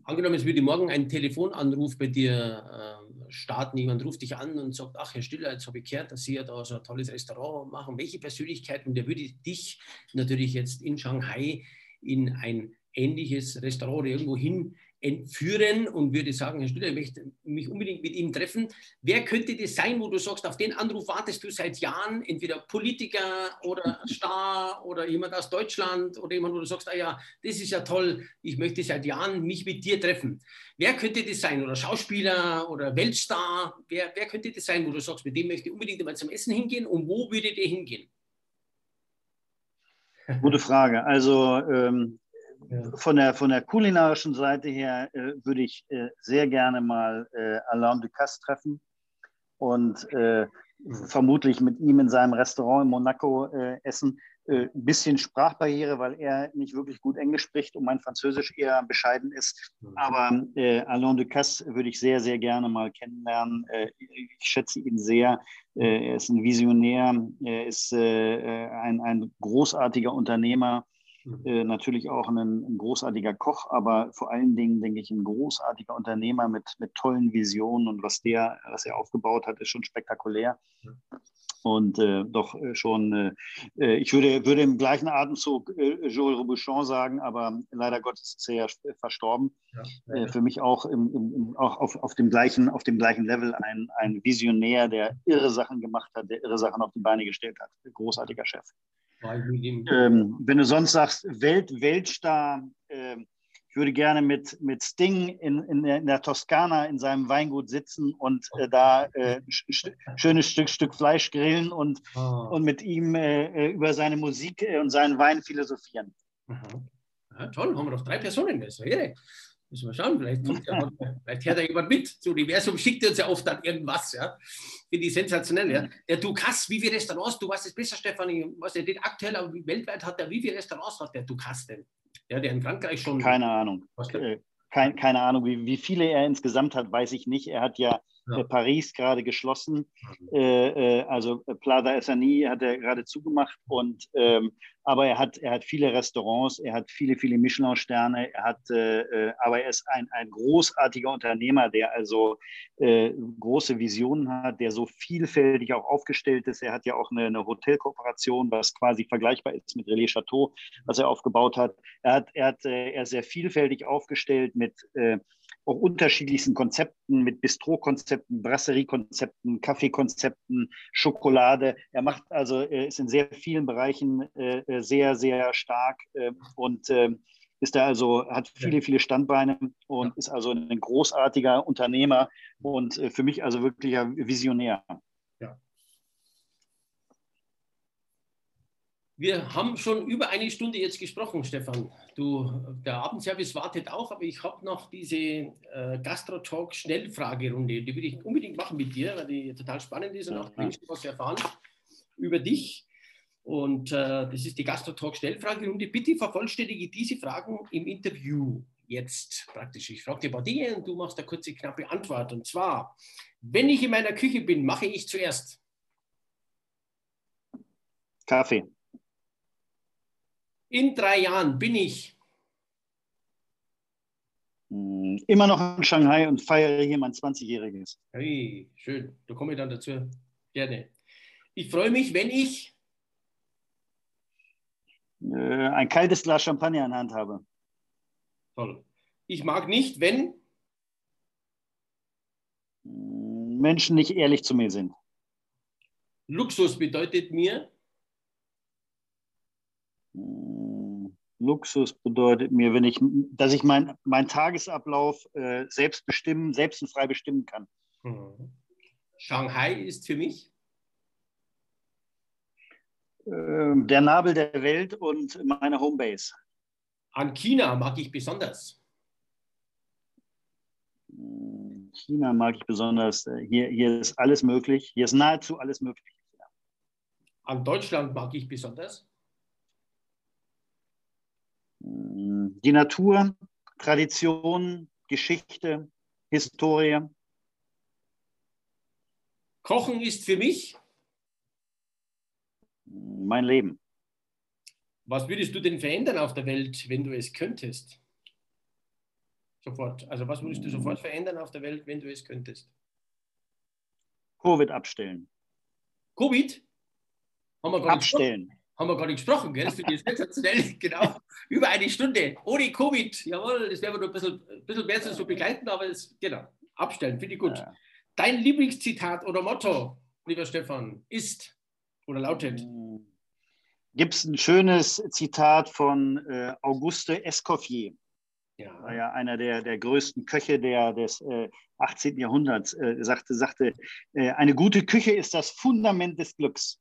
angenommen, es würde morgen ein Telefonanruf bei dir äh, starten, jemand ruft dich an und sagt, ach Herr Stiller, jetzt habe ich gehört, dass Sie ja da so ein tolles Restaurant machen. Welche Persönlichkeit, und der würde dich natürlich jetzt in Shanghai in ein ähnliches Restaurant irgendwo hin entführen und würde sagen, Herr Stüller, ich möchte mich unbedingt mit Ihnen treffen. Wer könnte das sein, wo du sagst, auf den Anruf wartest du seit Jahren, entweder Politiker oder Star oder jemand aus Deutschland oder jemand, wo du sagst, ah ja, das ist ja toll, ich möchte seit Jahren mich mit dir treffen. Wer könnte das sein? Oder Schauspieler oder Weltstar? Wer, wer könnte das sein, wo du sagst, mit dem möchte ich unbedingt mal zum Essen hingehen und wo würde der hingehen? Gute Frage. Also ähm, von, der, von der kulinarischen Seite her äh, würde ich äh, sehr gerne mal äh, Alain Ducasse treffen und äh, vermutlich mit ihm in seinem Restaurant in Monaco äh, essen. Ein äh, bisschen Sprachbarriere, weil er nicht wirklich gut Englisch spricht und mein Französisch eher bescheiden ist. Mhm. Aber Alain Ducasse würde ich sehr, sehr gerne mal kennenlernen. ich schätze ihn sehr. er ist ein Visionär, er ist ein, ein großartiger Unternehmer äh, natürlich auch ein, ein, großartiger Koch, aber vor allen Dingen, denke ich, ein großartiger Unternehmer mit, mit tollen Visionen und was der, was er aufgebaut hat, ist schon spektakulär. Und äh, doch äh, schon, äh, äh, ich würde, würde im gleichen Atemzug äh, Joël Robuchon sagen, aber leider Gottes ist er ja verstorben. Ja, für mich auch, im, im, auch auf, auf, dem gleichen, auf dem gleichen Level ein, ein Visionär, der irre Sachen gemacht hat, der irre Sachen auf die Beine gestellt hat. Großartiger Chef. Ähm, wenn du sonst sagst, Welt, Weltstar, äh, würde gerne mit, mit Sting in, in, der, in der Toskana in seinem Weingut sitzen und äh, da äh, sch schönes Stück, Stück Fleisch grillen und, oh. und mit ihm äh, äh über seine Musik äh, und seinen Wein philosophieren. Ja, toll, haben wir doch drei Personen. Das irre. Müssen wir schauen, vielleicht, kommt ja, vielleicht hört da jemand mit. Das Universum schickt uns ja oft dann irgendwas. Ja. Finde ich sensationell. Ja. Der Ducasse, wie viele Restaurants, du weißt es besser, Stefan, ich weiß nicht aktuell, aber weltweit hat er, wie viele Restaurants hat der Ducasse denn? Ja, der in Frankreich schon. Keine Ahnung. Äh, kein, keine Ahnung, wie, wie viele er insgesamt hat, weiß ich nicht. Er hat ja ja. Äh, Paris gerade geschlossen. Mhm. Äh, äh, also Plaza Essani hat er gerade zugemacht. Und, ähm, aber er hat, er hat viele Restaurants, er hat viele, viele Michelin-Sterne. Er hat, äh, aber er ist ein, ein großartiger Unternehmer, der also große Visionen hat, der so vielfältig auch aufgestellt ist. Er hat ja auch eine, eine Hotelkooperation, was quasi vergleichbar ist mit Relais Chateau, was er aufgebaut hat. Er hat, er hat, er ist sehr vielfältig aufgestellt mit auch unterschiedlichsten Konzepten, mit Bistro-Konzepten, Brasserie-Konzepten, Kaffeekonzepten, Schokolade. Er macht also, er ist in sehr vielen Bereichen äh, äh sehr, sehr stark äh, und äh, ist da also, hat viele, viele Standbeine und ist also ein großartiger Unternehmer und äh, für mich also wirklich ein Visionär. Wir haben schon über eine Stunde jetzt gesprochen, Stefan. Du, der Abendservice wartet auch, aber ich habe noch diese äh, Gastro-Talk-Schnellfragerunde. Die würde ich unbedingt machen mit dir, weil die total spannend ist und auch Menschen was erfahren über dich. Und äh, das ist die Gastro-Talk-Schnellfragerunde. Bitte vervollständige diese Fragen im Interview jetzt praktisch. Ich frage dir ein paar Dinge und du machst eine kurze, knappe Antwort. Und zwar, wenn ich in meiner Küche bin, mache ich zuerst Kaffee. In drei Jahren bin ich hm, immer noch in Shanghai und feiere hier mein 20-jähriges. Hey, schön. Da komme ich dann dazu. Gerne. Ich freue mich, wenn ich äh, ein kaltes Glas Champagner in der Hand habe. Toll. Ich mag nicht, wenn hm, Menschen nicht ehrlich zu mir sind. Luxus bedeutet mir Luxus bedeutet mir, wenn ich, dass ich meinen mein Tagesablauf äh, selbst bestimmen, selbst und frei bestimmen kann. Mhm. Shanghai ist für mich äh, der Nabel der Welt und meine Homebase. An China mag ich besonders. China mag ich besonders. Hier, hier ist alles möglich. Hier ist nahezu alles möglich. An Deutschland mag ich besonders. Die Natur, Tradition, Geschichte, Historie. Kochen ist für mich mein Leben. Was würdest du denn verändern auf der Welt, wenn du es könntest? Sofort. Also was würdest du sofort verändern auf der Welt, wenn du es könntest? Covid abstellen. Covid? Haben wir abstellen haben wir gar nicht gesprochen, gell? das finde ich sensationell, genau, über eine Stunde, ohne Covid, jawohl, das werden wir noch ein bisschen, ein bisschen mehr so begleiten, aber es, genau, abstellen, finde ich gut. Ja. Dein Lieblingszitat oder Motto, lieber Stefan, ist oder lautet? Gibt es ein schönes Zitat von äh, Auguste Escoffier. Ja. War ja einer der, der größten Köche der, des äh, 18. Jahrhunderts, äh, sagte, sagte äh, eine gute Küche ist das Fundament des Glücks.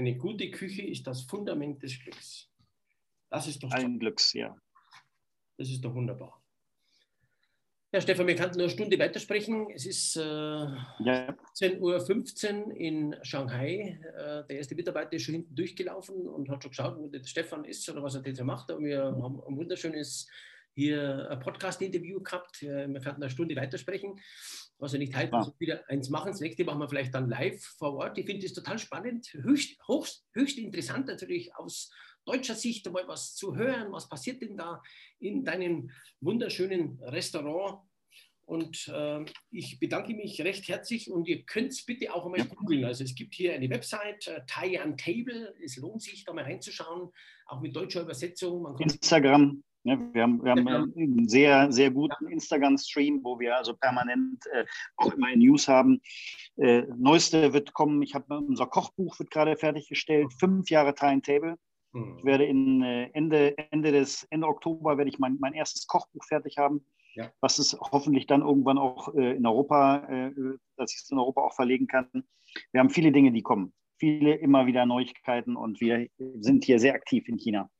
Eine gute Küche ist das Fundament des Glücks. Das ist doch. Ein Glücks, ja. Das ist doch wunderbar. Ja, Stefan, wir könnten nur eine Stunde weitersprechen. Es ist äh, ja. 10.15 Uhr in Shanghai. Äh, der erste Mitarbeiter ist schon hinten durchgelaufen und hat schon geschaut, wo der Stefan ist oder was er jetzt macht. Und wir haben ein wunderschönes hier ein Podcast-Interview gehabt. Wir könnten eine Stunde weitersprechen was er nicht halten, ja. wieder eins machen. Das nächste machen wir vielleicht dann live vor Ort. Ich finde das total spannend, höchst, hochst, höchst interessant natürlich aus deutscher Sicht mal was zu hören. Was passiert denn da in deinem wunderschönen Restaurant? Und äh, ich bedanke mich recht herzlich und ihr könnt es bitte auch einmal googeln. Also es gibt hier eine Website, äh, Taiyan Table. Es lohnt sich, da mal reinzuschauen, auch mit deutscher Übersetzung. Instagram. Ja, wir haben, wir haben einen sehr, sehr guten Instagram-Stream, wo wir also permanent äh, auch immer News haben. Äh, neueste wird kommen, ich habe unser Kochbuch wird gerade fertiggestellt, fünf Jahre Timetable. Mhm. Ich werde in äh, Ende, Ende des Ende Oktober werde ich mein, mein erstes Kochbuch fertig haben, ja. was es hoffentlich dann irgendwann auch äh, in Europa, äh, dass ich es in Europa auch verlegen kann. Wir haben viele Dinge, die kommen, viele immer wieder Neuigkeiten und wir sind hier sehr aktiv in China.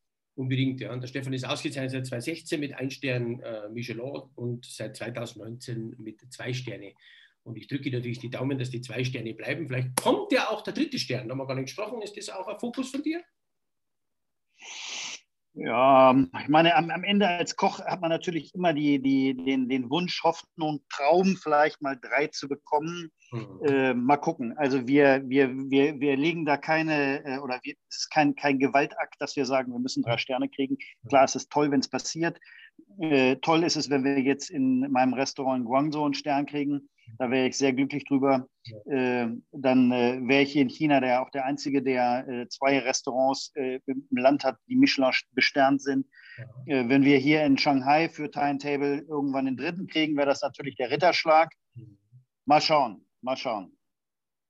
Unbedingt, ja. Und der Stefan ist ausgezeichnet seit 2016 mit ein Stern äh, Michelin und seit 2019 mit zwei Sterne. Und ich drücke natürlich die Daumen, dass die zwei Sterne bleiben. Vielleicht kommt ja auch der dritte Stern. Da haben wir gar nicht gesprochen. Ist das auch ein Fokus von dir? Ja, ich meine, am, am, Ende als Koch hat man natürlich immer die, die, den, den Wunsch, Hoffnung, Traum, vielleicht mal drei zu bekommen. Mhm. Äh, mal gucken. Also wir, wir, wir, wir legen da keine, äh, oder wir, es ist kein, kein Gewaltakt, dass wir sagen, wir müssen drei Sterne kriegen. Klar, es ist toll, wenn es passiert. Äh, toll ist es, wenn wir jetzt in meinem Restaurant in Guangzhou einen Stern kriegen. Da wäre ich sehr glücklich drüber. Äh, dann äh, wäre ich hier in China der, auch der Einzige, der äh, zwei Restaurants äh, im Land hat, die Michelin besternt sind. Ja. Äh, wenn wir hier in Shanghai für Timetable irgendwann den dritten kriegen, wäre das natürlich der Ritterschlag. Mhm. Mal schauen, mal schauen.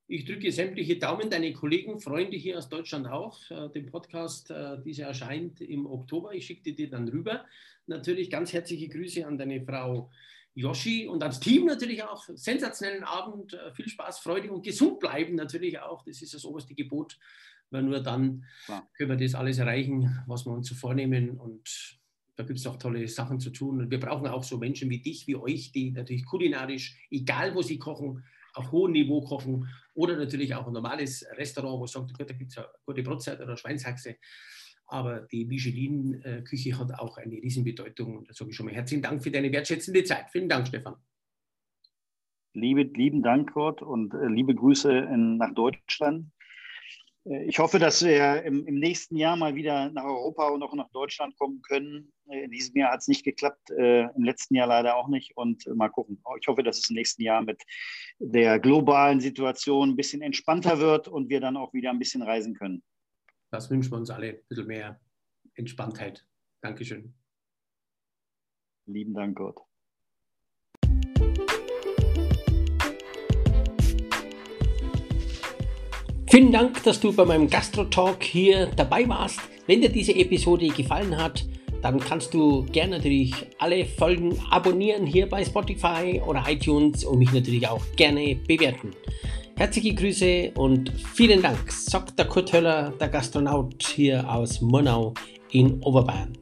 Ich drücke sämtliche Daumen, deine Kollegen, Freunde hier aus Deutschland auch. Äh, den Podcast, dieser erscheint im Oktober. Ich schicke dir dann rüber. Natürlich ganz herzliche Grüße an deine Frau Yoshi und ans Team natürlich auch. Sensationellen Abend, äh, viel Spaß, Freude und gesund bleiben natürlich auch. Das ist das oberste Gebot, weil nur dann ja. können wir das alles erreichen, was wir uns so vornehmen. Und da gibt es auch tolle Sachen zu tun. Und wir brauchen auch so Menschen wie dich, wie euch, die natürlich kulinarisch, egal wo sie kochen, auf hohem Niveau kochen oder natürlich auch ein normales Restaurant, wo es sagt, da gibt es eine gute Brotzeit oder Schweinshaxe aber die Michelin-Küche hat auch eine Riesenbedeutung. Und da sage ich schon mal herzlichen Dank für deine wertschätzende Zeit. Vielen Dank, Stefan. Liebe, lieben Dank, Kurt, und äh, liebe Grüße in, nach Deutschland. Äh, ich hoffe, dass wir im, im, nächsten Jahr mal wieder nach Europa und auch nach Deutschland kommen können. Äh, in diesem Jahr hat es nicht geklappt, äh, im letzten Jahr leider auch nicht. Und mal gucken. Ich hoffe, dass es im nächsten Jahr mit der globalen Situation ein bisschen entspannter wird und wir dann auch wieder ein bisschen reisen können. Das wünschen wir uns alle, ein bisschen mehr Entspanntheit. Dankeschön. Lieben Dank, Gott. Vielen Dank, dass du bei meinem Gastro-Talk hier dabei warst. Wenn dir diese Episode gefallen hat, dann kannst du gerne natürlich alle Folgen abonnieren hier bei Spotify oder iTunes und mich natürlich auch gerne bewerten. Herzliche Grüße und vielen Dank, sagt der Kurt Höller, der Gastronaut hier aus Monau in Oberbayern.